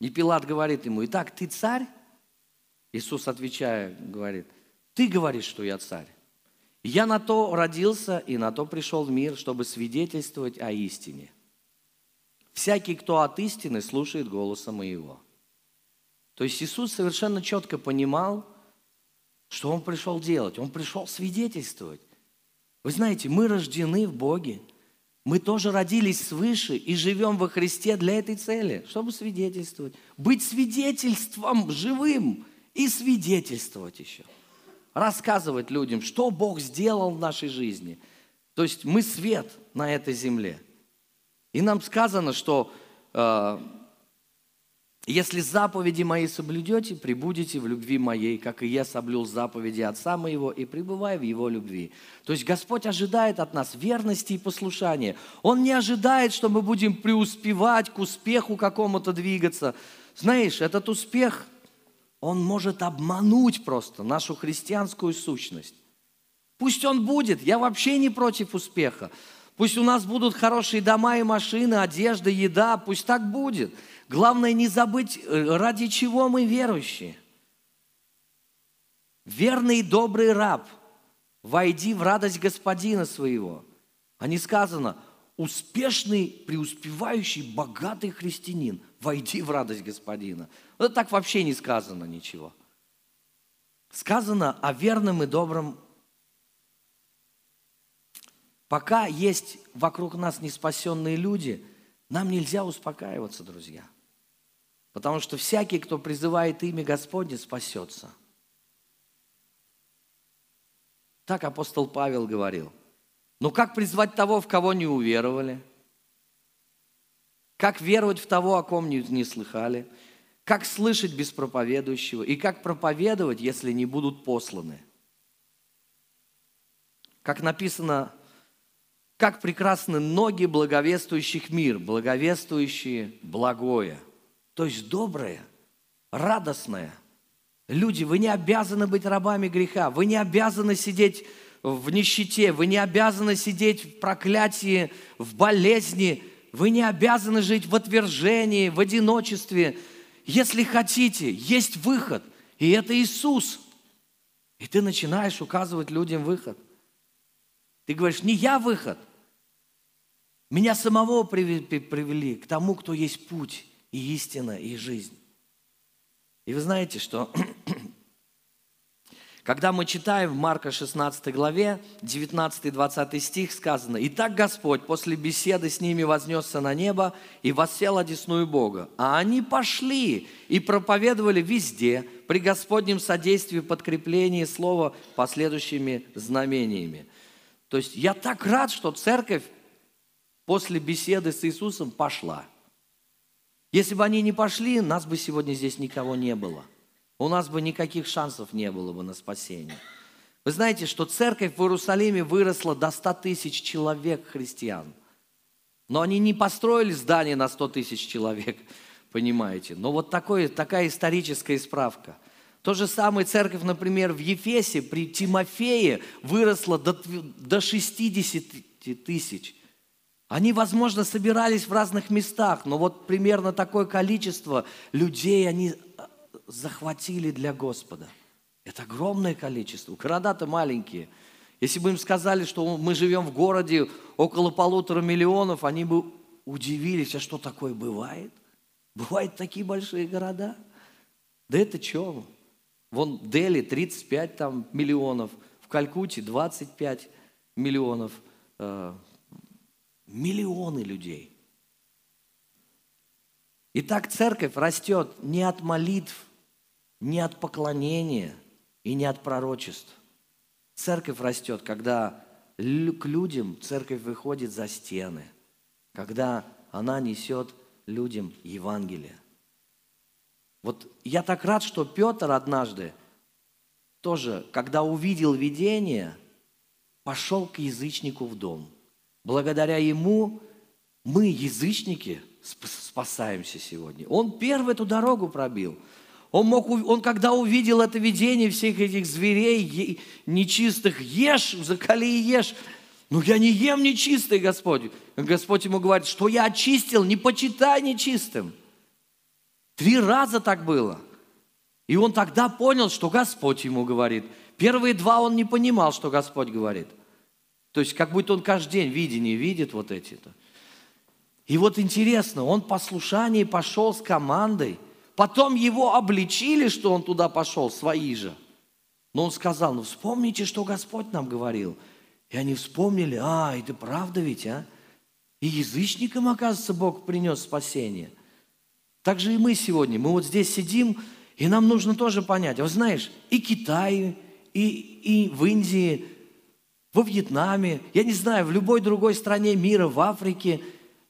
и Пилат говорит ему, итак, ты царь? Иисус, отвечая, говорит, ты говоришь, что я царь. Я на то родился и на то пришел в мир, чтобы свидетельствовать о истине. Всякий, кто от истины, слушает голоса моего. То есть Иисус совершенно четко понимал, что Он пришел делать. Он пришел свидетельствовать. Вы знаете, мы рождены в Боге. Мы тоже родились свыше и живем во Христе для этой цели, чтобы свидетельствовать. Быть свидетельством живым и свидетельствовать еще. Рассказывать людям, что Бог сделал в нашей жизни. То есть мы свет на этой земле. И нам сказано, что э, если заповеди мои соблюдете, прибудете в любви моей, как и я соблюл заповеди Отца моего и пребываю в Его любви. То есть Господь ожидает от нас верности и послушания. Он не ожидает, что мы будем преуспевать к успеху какому-то двигаться. Знаешь, этот успех, он может обмануть просто нашу христианскую сущность. Пусть он будет, я вообще не против успеха. Пусть у нас будут хорошие дома и машины, одежда, еда, пусть так будет – Главное не забыть, э, ради чего мы верующие. Верный и добрый раб, войди в радость господина своего. А не сказано, успешный, преуспевающий, богатый христианин, войди в радость господина. Вот так вообще не сказано ничего. Сказано о верном и добром. Пока есть вокруг нас неспасенные люди, нам нельзя успокаиваться, друзья – Потому что всякий, кто призывает имя Господне, спасется. Так апостол Павел говорил. Но как призвать того, в кого не уверовали? Как веровать в того, о ком не, не слыхали? Как слышать без проповедующего? И как проповедовать, если не будут посланы? Как написано, как прекрасны ноги благовествующих мир, благовествующие благое – то есть доброе, радостное. Люди, вы не обязаны быть рабами греха, вы не обязаны сидеть в нищете, вы не обязаны сидеть в проклятии, в болезни, вы не обязаны жить в отвержении, в одиночестве. Если хотите, есть выход, и это Иисус. И ты начинаешь указывать людям выход. Ты говоришь, не я выход. Меня самого привели к тому, кто есть путь и истина, и жизнь. И вы знаете, что когда мы читаем в Марка 16 главе, 19-20 стих сказано, «Итак Господь после беседы с ними вознесся на небо и воссел одесную Бога. А они пошли и проповедовали везде, при Господнем содействии, подкреплении слова последующими знамениями». То есть я так рад, что церковь после беседы с Иисусом пошла – если бы они не пошли, нас бы сегодня здесь никого не было. У нас бы никаких шансов не было бы на спасение. Вы знаете, что церковь в Иерусалиме выросла до 100 тысяч человек христиан. Но они не построили здание на 100 тысяч человек, понимаете. Но вот такой, такая историческая справка. То же самое церковь, например, в Ефесе при Тимофее выросла до, до 60 тысяч. Они, возможно, собирались в разных местах, но вот примерно такое количество людей они захватили для Господа. Это огромное количество. Города-то маленькие. Если бы им сказали, что мы живем в городе около полутора миллионов, они бы удивились, а что такое бывает? Бывают такие большие города? Да это что? Вон в Дели 35 там, миллионов, в Калькутте 25 миллионов. Э, миллионы людей. Итак, церковь растет не от молитв, не от поклонения – и не от пророчеств. Церковь растет, когда к людям церковь выходит за стены, когда она несет людям Евангелие. Вот я так рад, что Петр однажды тоже, когда увидел видение, пошел к язычнику в дом. Благодаря ему мы, язычники, спасаемся сегодня. Он первый эту дорогу пробил – он, мог, он когда увидел это видение всех этих зверей нечистых, ешь, закали и ешь. Ну я не ем нечистый, Господь. Господь ему говорит, что я очистил, не почитай нечистым. Три раза так было. И он тогда понял, что Господь ему говорит. Первые два он не понимал, что Господь говорит. То есть как будто он каждый день видение видит вот эти-то. И вот интересно, он послушание пошел с командой – Потом его обличили, что он туда пошел, свои же. Но он сказал, ну вспомните, что Господь нам говорил. И они вспомнили, а, это правда ведь, а? И язычникам, оказывается, Бог принес спасение. Так же и мы сегодня. Мы вот здесь сидим, и нам нужно тоже понять. Вот знаешь, и Китай, и, и в Индии, во Вьетнаме, я не знаю, в любой другой стране мира, в Африке,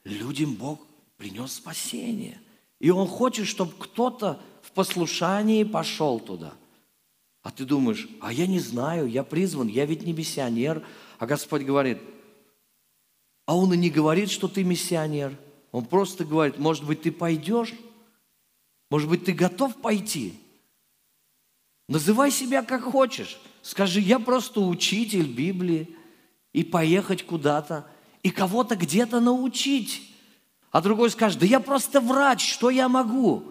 людям Бог принес спасение – и Он хочет, чтобы кто-то в послушании пошел туда. А ты думаешь, а я не знаю, я призван, я ведь не миссионер. А Господь говорит, а Он и не говорит, что ты миссионер. Он просто говорит, может быть, ты пойдешь? Может быть, ты готов пойти? Называй себя как хочешь. Скажи, я просто учитель Библии. И поехать куда-то. И кого-то где-то научить. А другой скажет, да я просто врач, что я могу?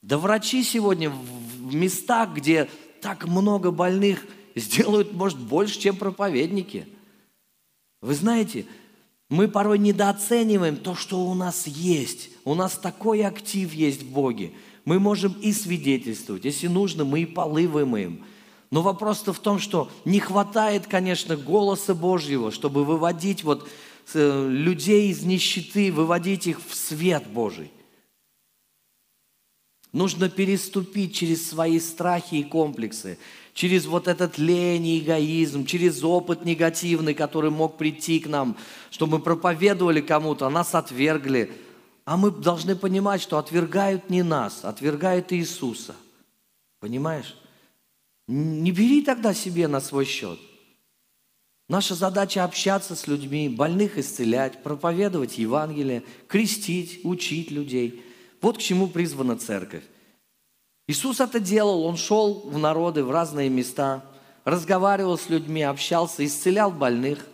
Да врачи сегодня в местах, где так много больных, сделают, может, больше, чем проповедники. Вы знаете, мы порой недооцениваем то, что у нас есть. У нас такой актив есть в Боге. Мы можем и свидетельствовать. Если нужно, мы и полы вымоем. Но вопрос-то в том, что не хватает, конечно, голоса Божьего, чтобы выводить вот людей из нищеты, выводить их в свет Божий. Нужно переступить через свои страхи и комплексы, через вот этот лень и эгоизм, через опыт негативный, который мог прийти к нам, что мы проповедовали кому-то, а нас отвергли. А мы должны понимать, что отвергают не нас, отвергают Иисуса. Понимаешь? Не бери тогда себе на свой счет – Наша задача общаться с людьми, больных исцелять, проповедовать Евангелие, крестить, учить людей. Вот к чему призвана церковь. Иисус это делал, Он шел в народы, в разные места, разговаривал с людьми, общался, исцелял больных,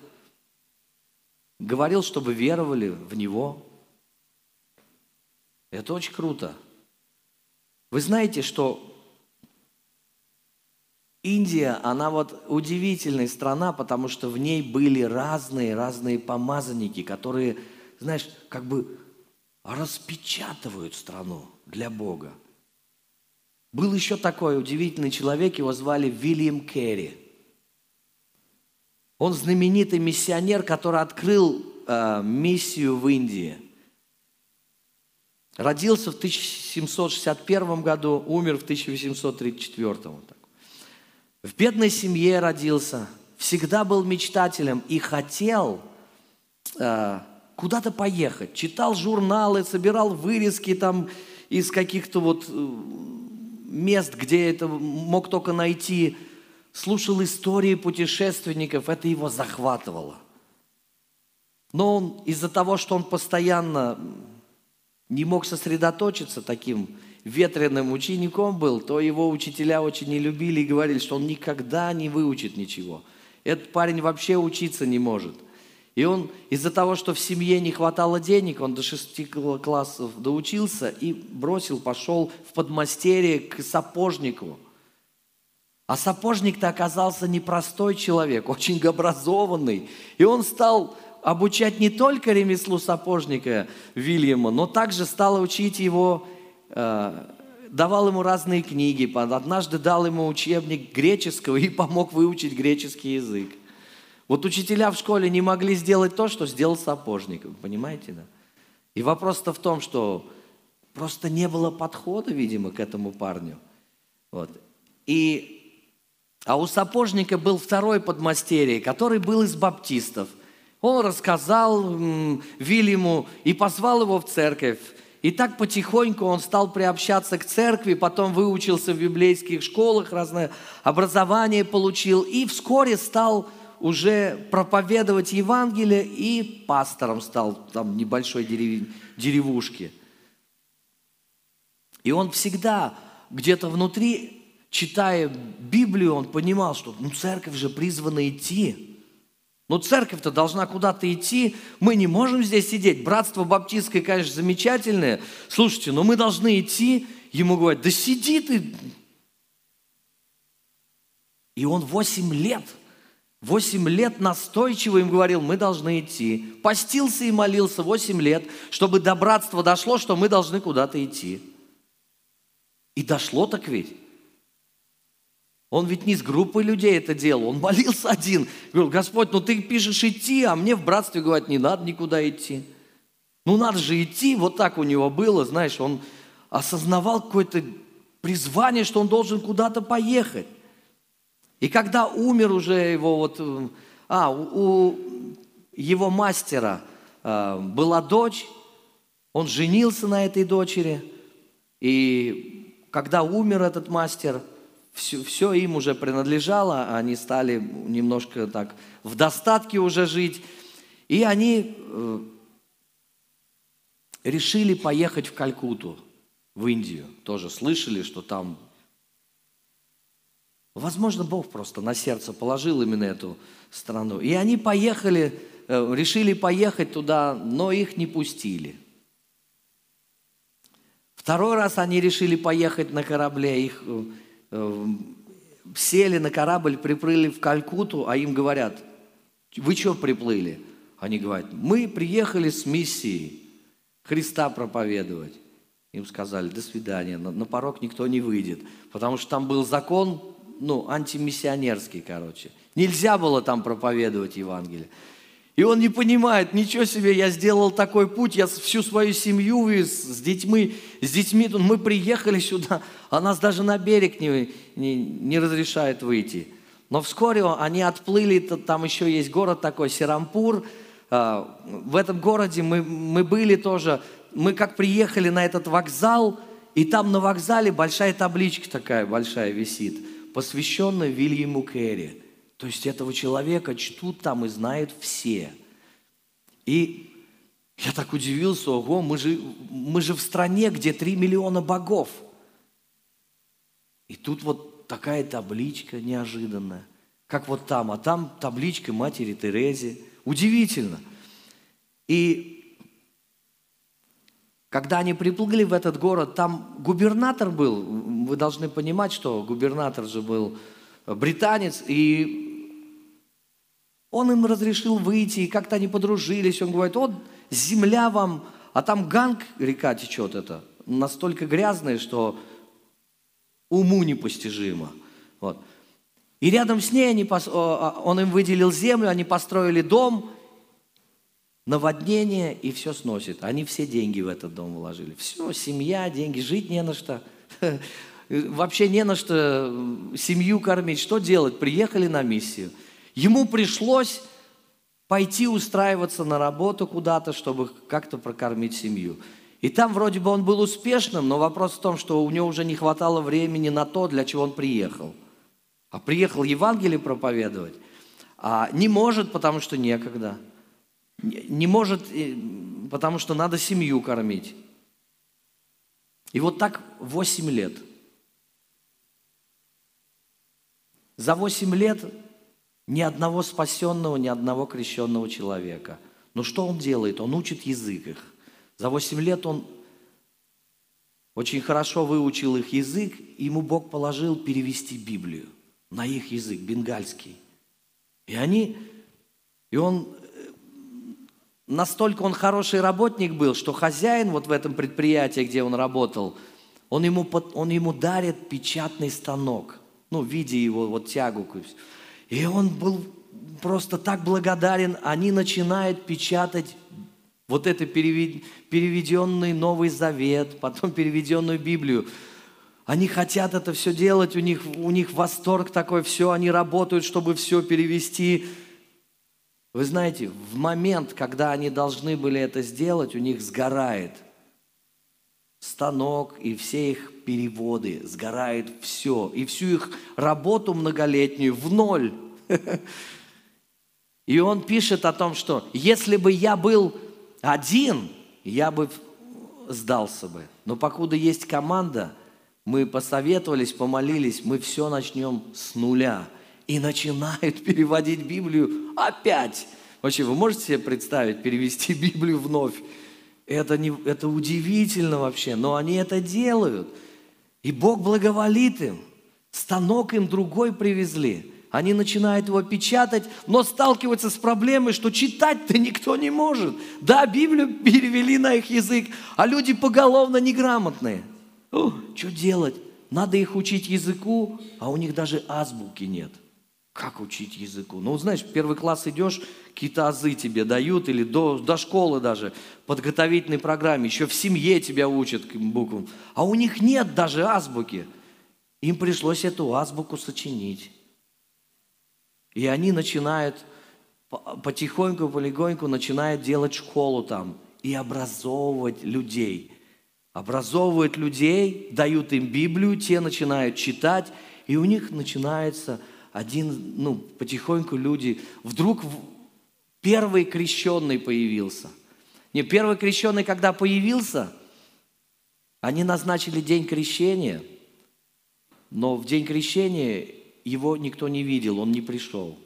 говорил, чтобы веровали в Него. Это очень круто. Вы знаете, что Индия, она вот удивительная страна, потому что в ней были разные, разные помазанники, которые, знаешь, как бы распечатывают страну для Бога. Был еще такой удивительный человек, его звали Вильям Керри. Он знаменитый миссионер, который открыл э, миссию в Индии. Родился в 1761 году, умер в 1834. В бедной семье родился, всегда был мечтателем и хотел э, куда-то поехать. Читал журналы, собирал вырезки там из каких-то вот э, мест, где это мог только найти, слушал истории путешественников, это его захватывало. Но он из-за того, что он постоянно не мог сосредоточиться таким ветреным учеником был, то его учителя очень не любили и говорили, что он никогда не выучит ничего. Этот парень вообще учиться не может. И он из-за того, что в семье не хватало денег, он до шести классов доучился и бросил, пошел в подмастерье к сапожнику. А сапожник-то оказался непростой человек, очень образованный. И он стал обучать не только ремеслу сапожника Вильяма, но также стал учить его, давал ему разные книги. Однажды дал ему учебник греческого и помог выучить греческий язык. Вот учителя в школе не могли сделать то, что сделал сапожник, понимаете, да? И вопрос-то в том, что просто не было подхода, видимо, к этому парню. Вот. И, а у сапожника был второй подмастерье, который был из баптистов. Он рассказал Вильяму и позвал его в церковь. И так потихоньку он стал приобщаться к церкви, потом выучился в библейских школах, разное образование получил, и вскоре стал уже проповедовать Евангелие и пастором стал там небольшой дерев... деревушки. И он всегда где-то внутри, читая Библию, он понимал, что ну, церковь же призвана идти. Но церковь-то должна куда-то идти. Мы не можем здесь сидеть. Братство баптистское, конечно, замечательное. Слушайте, но мы должны идти. Ему говорят, да сиди ты. И он восемь лет – Восемь лет настойчиво им говорил, мы должны идти. Постился и молился восемь лет, чтобы до братства дошло, что мы должны куда-то идти. И дошло так ведь. Он ведь не с группой людей это делал, он молился один. Говорил, Господь, ну ты пишешь идти, а мне в братстве говорят, не надо никуда идти. Ну надо же идти, вот так у него было, знаешь, он осознавал какое-то призвание, что он должен куда-то поехать. И когда умер уже его вот, э, а, у его мастера э, была дочь, он женился на этой дочери, и когда умер этот мастер, все, все им уже принадлежало, они стали немножко так в достатке уже жить, и они э, решили поехать в Калькуту, в Индию. Тоже слышали, что там Возможно, Бог просто на сердце положил именно эту страну. И они поехали, э, решили поехать туда, но их не пустили. Второй раз они решили поехать на корабле, их э, сели на корабль, приплыли в Калькуту, а им говорят, вы что приплыли? Они говорят, мы приехали с миссией Христа проповедовать. Им сказали, до свидания, на, на порог никто не выйдет, потому что там был закон ну, антимиссионерский, короче. Нельзя было там проповедовать Евангелие. И он не понимает, ничего себе, я сделал такой путь, я всю свою семью вывез с детьми, с детьми, мы приехали сюда, а нас даже на берег не, не, не разрешают выйти. Но вскоре они отплыли, там еще есть город такой, Серампур. А, в этом городе мы, мы были тоже, мы как приехали на этот вокзал, и там на вокзале большая табличка такая большая висит – посвященная Вильяму Керри. То есть этого человека чтут там и знают все. И я так удивился, ого, мы же, мы же в стране, где 3 миллиона богов. И тут вот такая табличка неожиданная, как вот там, а там табличка матери Терези. Удивительно. И когда они приплыли в этот город, там губернатор был, вы должны понимать, что губернатор же был британец, и он им разрешил выйти, и как-то они подружились. Он говорит, вот земля вам, а там Ганг, река течет это, настолько грязная, что уму непостижимо. Вот. И рядом с ней они, он им выделил землю, они построили дом, наводнение и все сносит. Они все деньги в этот дом вложили. Все, семья, деньги, жить не на что. Вообще не на что семью кормить. Что делать? Приехали на миссию. Ему пришлось пойти устраиваться на работу куда-то, чтобы как-то прокормить семью. И там вроде бы он был успешным, но вопрос в том, что у него уже не хватало времени на то, для чего он приехал. А приехал Евангелие проповедовать, а не может, потому что некогда. Не может, э, потому что надо семью кормить. И вот так 8 лет. За 8 лет ни одного спасенного, ни одного крещенного человека. Но что он делает? Он учит язык их. За 8 лет он очень хорошо выучил их язык, и ему Бог положил перевести Библию на их язык, бенгальский. И они, и он, настолько он хороший работник был, что хозяин вот в этом предприятии, где он работал, он ему, он ему дарит печатный станок, ну, видя его вот тягу. И он был просто так благодарен, они начинают печатать вот это переведенный Новый Завет, потом переведенную Библию. Они хотят это все делать, у них, у них восторг такой, все, они работают, чтобы все перевести. Вы знаете, в момент, когда они должны были это сделать, у них сгорает станок и все их переводы, сгорает все. И всю их работу многолетнюю в ноль. И он пишет о том, что если бы я был один, я бы сдался бы. Но покуда есть команда, мы посоветовались, помолились, мы все начнем с нуля. И начинают переводить Библию опять. Вообще, вы можете себе представить, перевести Библию вновь? Это, не, это удивительно вообще, но они это делают. И Бог благоволит им. Станок им другой привезли. Они начинают его печатать, но сталкиваются с проблемой, что читать-то никто не может. Да, Библию перевели на их язык, а люди поголовно неграмотные. О, что делать? Надо их учить языку, а у них даже азбуки нет. Как учить языку? Ну, знаешь, в первый класс идешь, какие-то азы тебе дают, или до, до школы даже, подготовительной программе, еще в семье тебя учат буквам. А у них нет даже азбуки. Им пришлось эту азбуку сочинить. И они начинают потихоньку, полегоньку начинают делать школу там и образовывать людей. Образовывают людей, дают им Библию, те начинают читать, и у них начинается один, ну, потихоньку люди, вдруг первый крещенный появился. Не, первый крещенный, когда появился, они назначили день крещения, но в день крещения его никто не видел, он не пришел.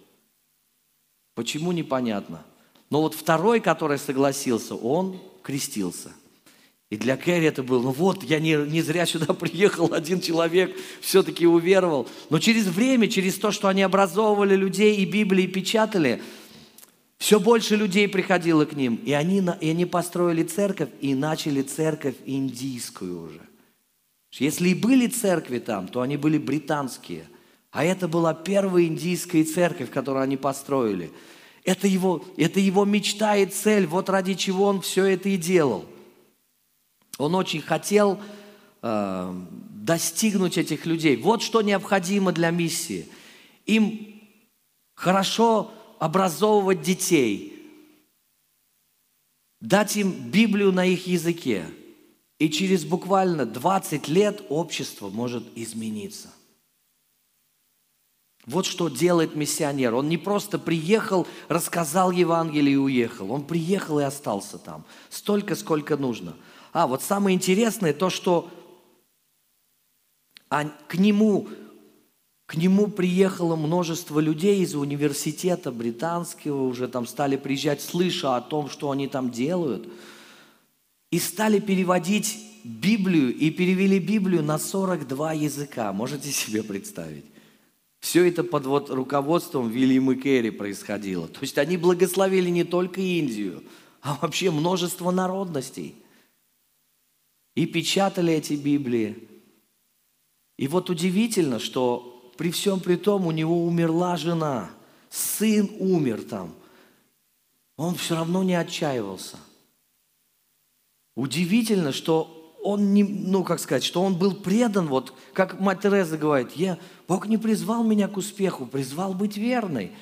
Почему, непонятно. Но вот второй, который согласился, он крестился. И для Кэрри это было, ну вот, я не, не зря сюда приехал, один человек все-таки уверовал. Но через время, через то, что они образовывали людей и Библии печатали, все больше людей приходило к ним. И они, и они построили церковь и начали церковь индийскую уже. Если и были церкви там, то они были британские. А это была первая индийская церковь, которую они построили. Это его, это его мечта и цель, вот ради чего он все это и делал. Он очень хотел э, достигнуть этих людей. Вот что необходимо для миссии. Им хорошо образовывать детей, дать им Библию на их языке. И через буквально 20 лет общество может измениться – вот что делает миссионер. Он не просто приехал, рассказал Евангелие и уехал. Он приехал и остался там. Столько, сколько нужно. А вот самое интересное то, что к нему, к нему приехало множество людей из университета британского, уже там стали приезжать, слыша о том, что они там делают, и стали переводить Библию, и перевели Библию на 42 языка. Можете себе представить? Все это под вот руководством Вильяма Керри происходило. То есть они благословили не только Индию, а вообще множество народностей. И печатали эти Библии. И вот удивительно, что при всем при том у него умерла жена, сын умер там. Он все равно не отчаивался. Удивительно, что он не, ну как сказать, что он был предан, вот как мать Тереза говорит, я, Бог не призвал меня к успеху, призвал быть верной.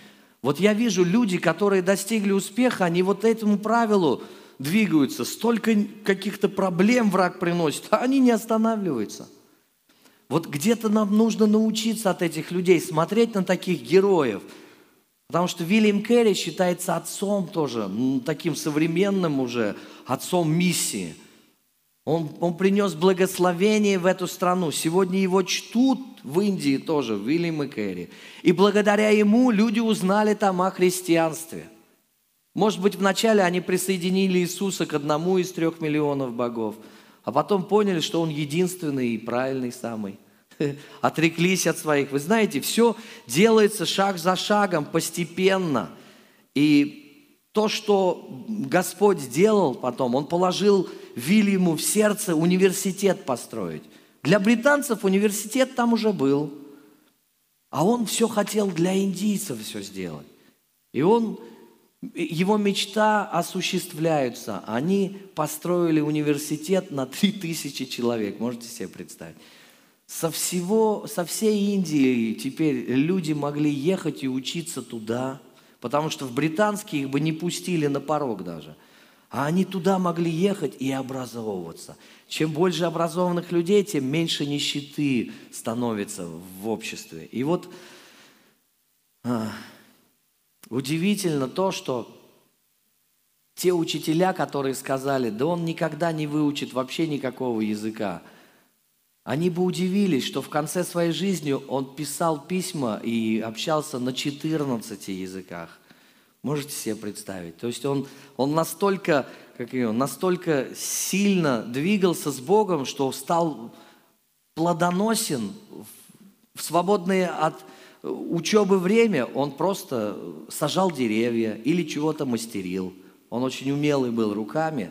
Вот я вижу люди, которые достигли успеха, они вот этому правилу двигаются, столько каких-то проблем враг приносит, а они не останавливаются. Вот где-то нам нужно научиться от этих людей смотреть на таких героев. Потому что Вильям Керри считается отцом тоже, таким современным уже, отцом миссии. Он, он принес благословение в эту страну. Сегодня его чтут в Индии тоже, Вильям Керри. И благодаря ему люди узнали там о христианстве – может быть, вначале они присоединили Иисуса к одному из трех миллионов богов, а потом поняли, что Он единственный и правильный самый. Отреклись от своих. Вы знаете, все делается шаг за шагом, постепенно. И то, что Господь сделал потом, Он положил Вильяму в сердце университет построить. Для британцев университет там уже был. А он все хотел для индийцев все сделать. И он его мечта осуществляется. Они построили университет на 3000 человек. Можете себе представить? Со, всего, со всей Индии теперь люди могли ехать и учиться туда, потому что в британские их бы не пустили на порог даже. А они туда могли ехать и образовываться. Чем больше образованных людей, тем меньше нищеты становится в обществе. И вот а, Удивительно то, что те учителя, которые сказали, да он никогда не выучит вообще никакого языка, они бы удивились, что в конце своей жизни он писал письма и общался на 14 языках. Можете себе представить? То есть он, он настолько, как его, настолько сильно двигался с Богом, что стал плодоносен в свободные от учебы время он просто сажал деревья или чего-то мастерил. Он очень умелый был руками.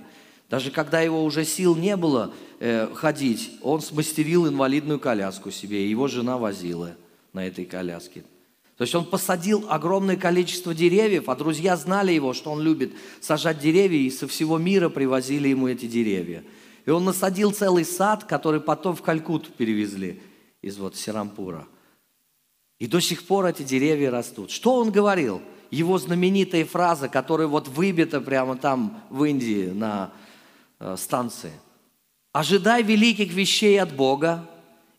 Даже когда его уже сил не было э, ходить, он смастерил инвалидную коляску себе, его жена возила на этой коляске. То есть он посадил огромное количество деревьев, а друзья знали его, что он любит сажать деревья, и со всего мира привозили ему эти деревья. И он насадил целый сад, который потом в Калькутту перевезли из вот Сирампура – и до сих пор эти деревья растут. Что он говорил? Его знаменитая фраза, которая вот выбита прямо там в Индии на э, станции. «Ожидай великих вещей от Бога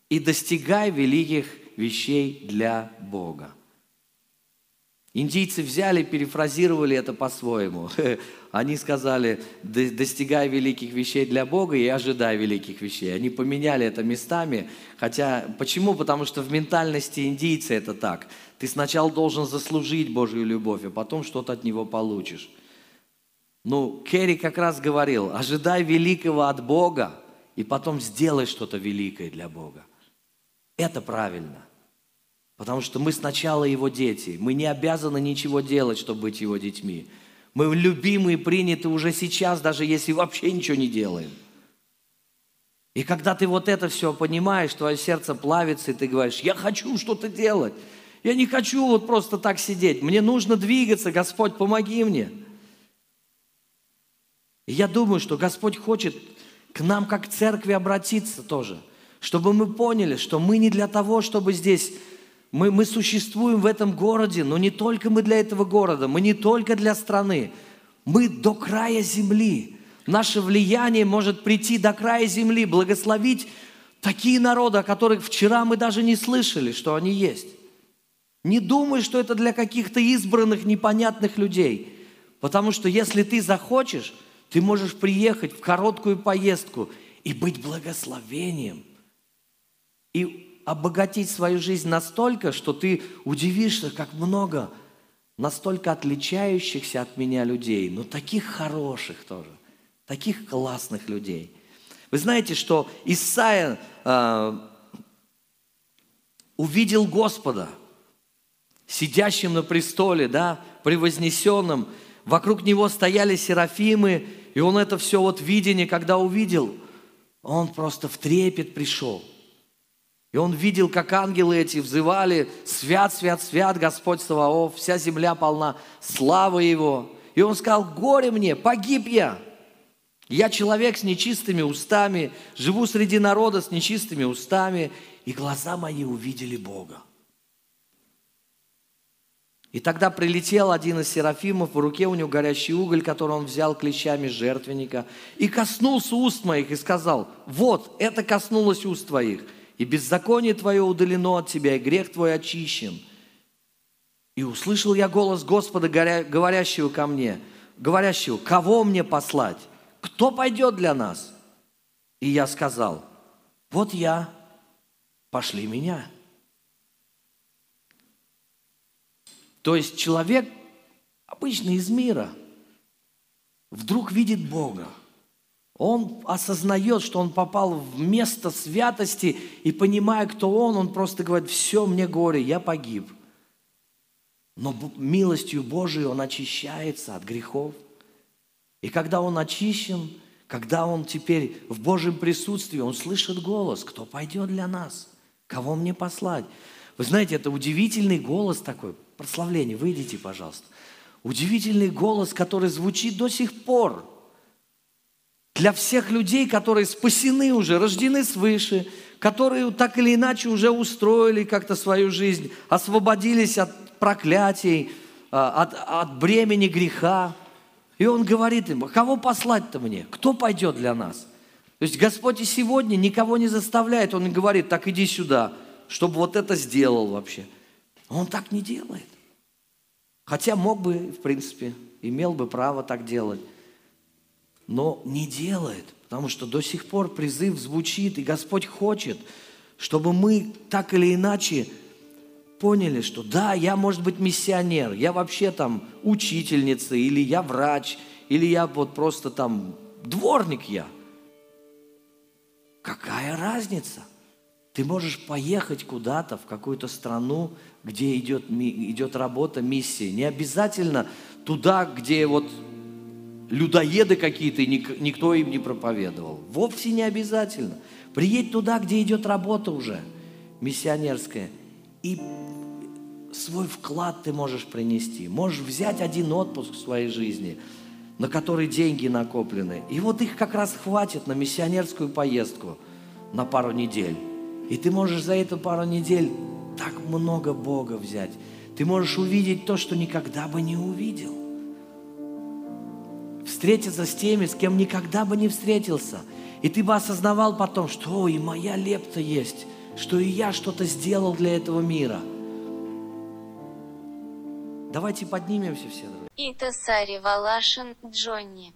и достигай великих вещей для Бога». Индийцы взяли, перефразировали это по-своему. Они сказали, достигай великих вещей для Бога и ожидай великих вещей. Они поменяли это местами. Хотя, почему? Потому что в ментальности индийца это так. Ты сначала должен заслужить Божью любовь, а потом что-то от Него получишь. Ну, Керри как раз говорил, ожидай великого от Бога, и потом сделай что-то великое для Бога. Это правильно. Потому что мы сначала Его дети. Мы не обязаны ничего делать, чтобы быть Его детьми. Мы любимые, приняты уже сейчас, даже если вообще ничего не делаем. И когда ты вот это все понимаешь, твое сердце плавится, и ты говоришь, я хочу что-то делать. Я не хочу вот просто так сидеть. Мне нужно двигаться, Господь, помоги мне. И я думаю, что Господь хочет к нам как к церкви обратиться тоже, чтобы мы поняли, что мы не для того, чтобы здесь мы, мы существуем в этом городе, но не только мы для этого города, мы не только для страны, мы до края земли. Наше влияние может прийти до края земли, благословить такие народы, о которых вчера мы даже не слышали, что они есть. Не думай, что это для каких-то избранных, непонятных людей. Потому что если ты захочешь, ты можешь приехать в короткую поездку и быть благословением. И обогатить свою жизнь настолько, что ты удивишься, как много настолько отличающихся от меня людей, но таких хороших тоже, таких классных людей. Вы знаете, что Исаия э, увидел Господа, сидящим на престоле, да, превознесенным. Вокруг него стояли серафимы, и он это все вот видение, когда увидел, он просто в трепет пришел – и он видел, как ангелы эти взывали, «Свят, свят, свят Господь Саваоф, вся земля полна славы Его». И он сказал, «Горе мне, погиб я! Я человек с нечистыми устами, живу среди народа с нечистыми устами, и глаза мои увидели Бога». И тогда прилетел один из серафимов, в руке у него горящий уголь, который он взял клещами жертвенника, и коснулся уст моих и сказал, вот, это коснулось уст твоих, и беззаконие твое удалено от тебя, и грех твой очищен. И услышал я голос Господа, говорящего ко мне, говорящего, кого мне послать? Кто пойдет для нас? И я сказал, вот я, пошли меня. То есть человек обычно из мира вдруг видит Бога. Он осознает, что он попал в место святости, и понимая, кто он, он просто говорит, все, мне горе, я погиб. Но милостью Божией он очищается от грехов. И когда он очищен, когда он теперь в Божьем присутствии, он слышит голос, кто пойдет для нас, кого мне послать. Вы знаете, это удивительный голос такой, прославление, выйдите, пожалуйста. Удивительный голос, который звучит до сих пор. Для всех людей, которые спасены уже, рождены свыше, которые так или иначе уже устроили как-то свою жизнь, освободились от проклятий, а, от, от бремени греха. И он говорит им, кого послать-то мне? Кто пойдет для нас? То есть Господь и сегодня никого не заставляет. Он говорит, так иди сюда, чтобы вот это сделал вообще. Он так не делает. Хотя мог бы, в принципе, имел бы право так делать. Но не делает, потому что до сих пор призыв звучит, и Господь хочет, чтобы мы так или иначе поняли, что да, я, может быть, миссионер, я вообще там учительница, или я врач, или я вот просто там дворник я. Какая разница? Ты можешь поехать куда-то, в какую-то страну, где идет, идет работа, миссия. Не обязательно туда, где вот людоеды какие-то, и никто им не проповедовал. Вовсе не обязательно. Приедь туда, где идет работа уже, миссионерская. И свой вклад ты можешь принести. Можешь взять один отпуск в своей жизни, на который деньги накоплены. И вот их как раз хватит на миссионерскую поездку на пару недель. И ты можешь за эту пару недель так много Бога взять. Ты можешь увидеть то, что никогда бы не увидел. Встретиться с теми, с кем никогда бы не встретился. И ты бы осознавал потом, что и моя лепта есть, что и я что-то сделал для этого мира. Давайте поднимемся все. Итасари Валашин Джонни.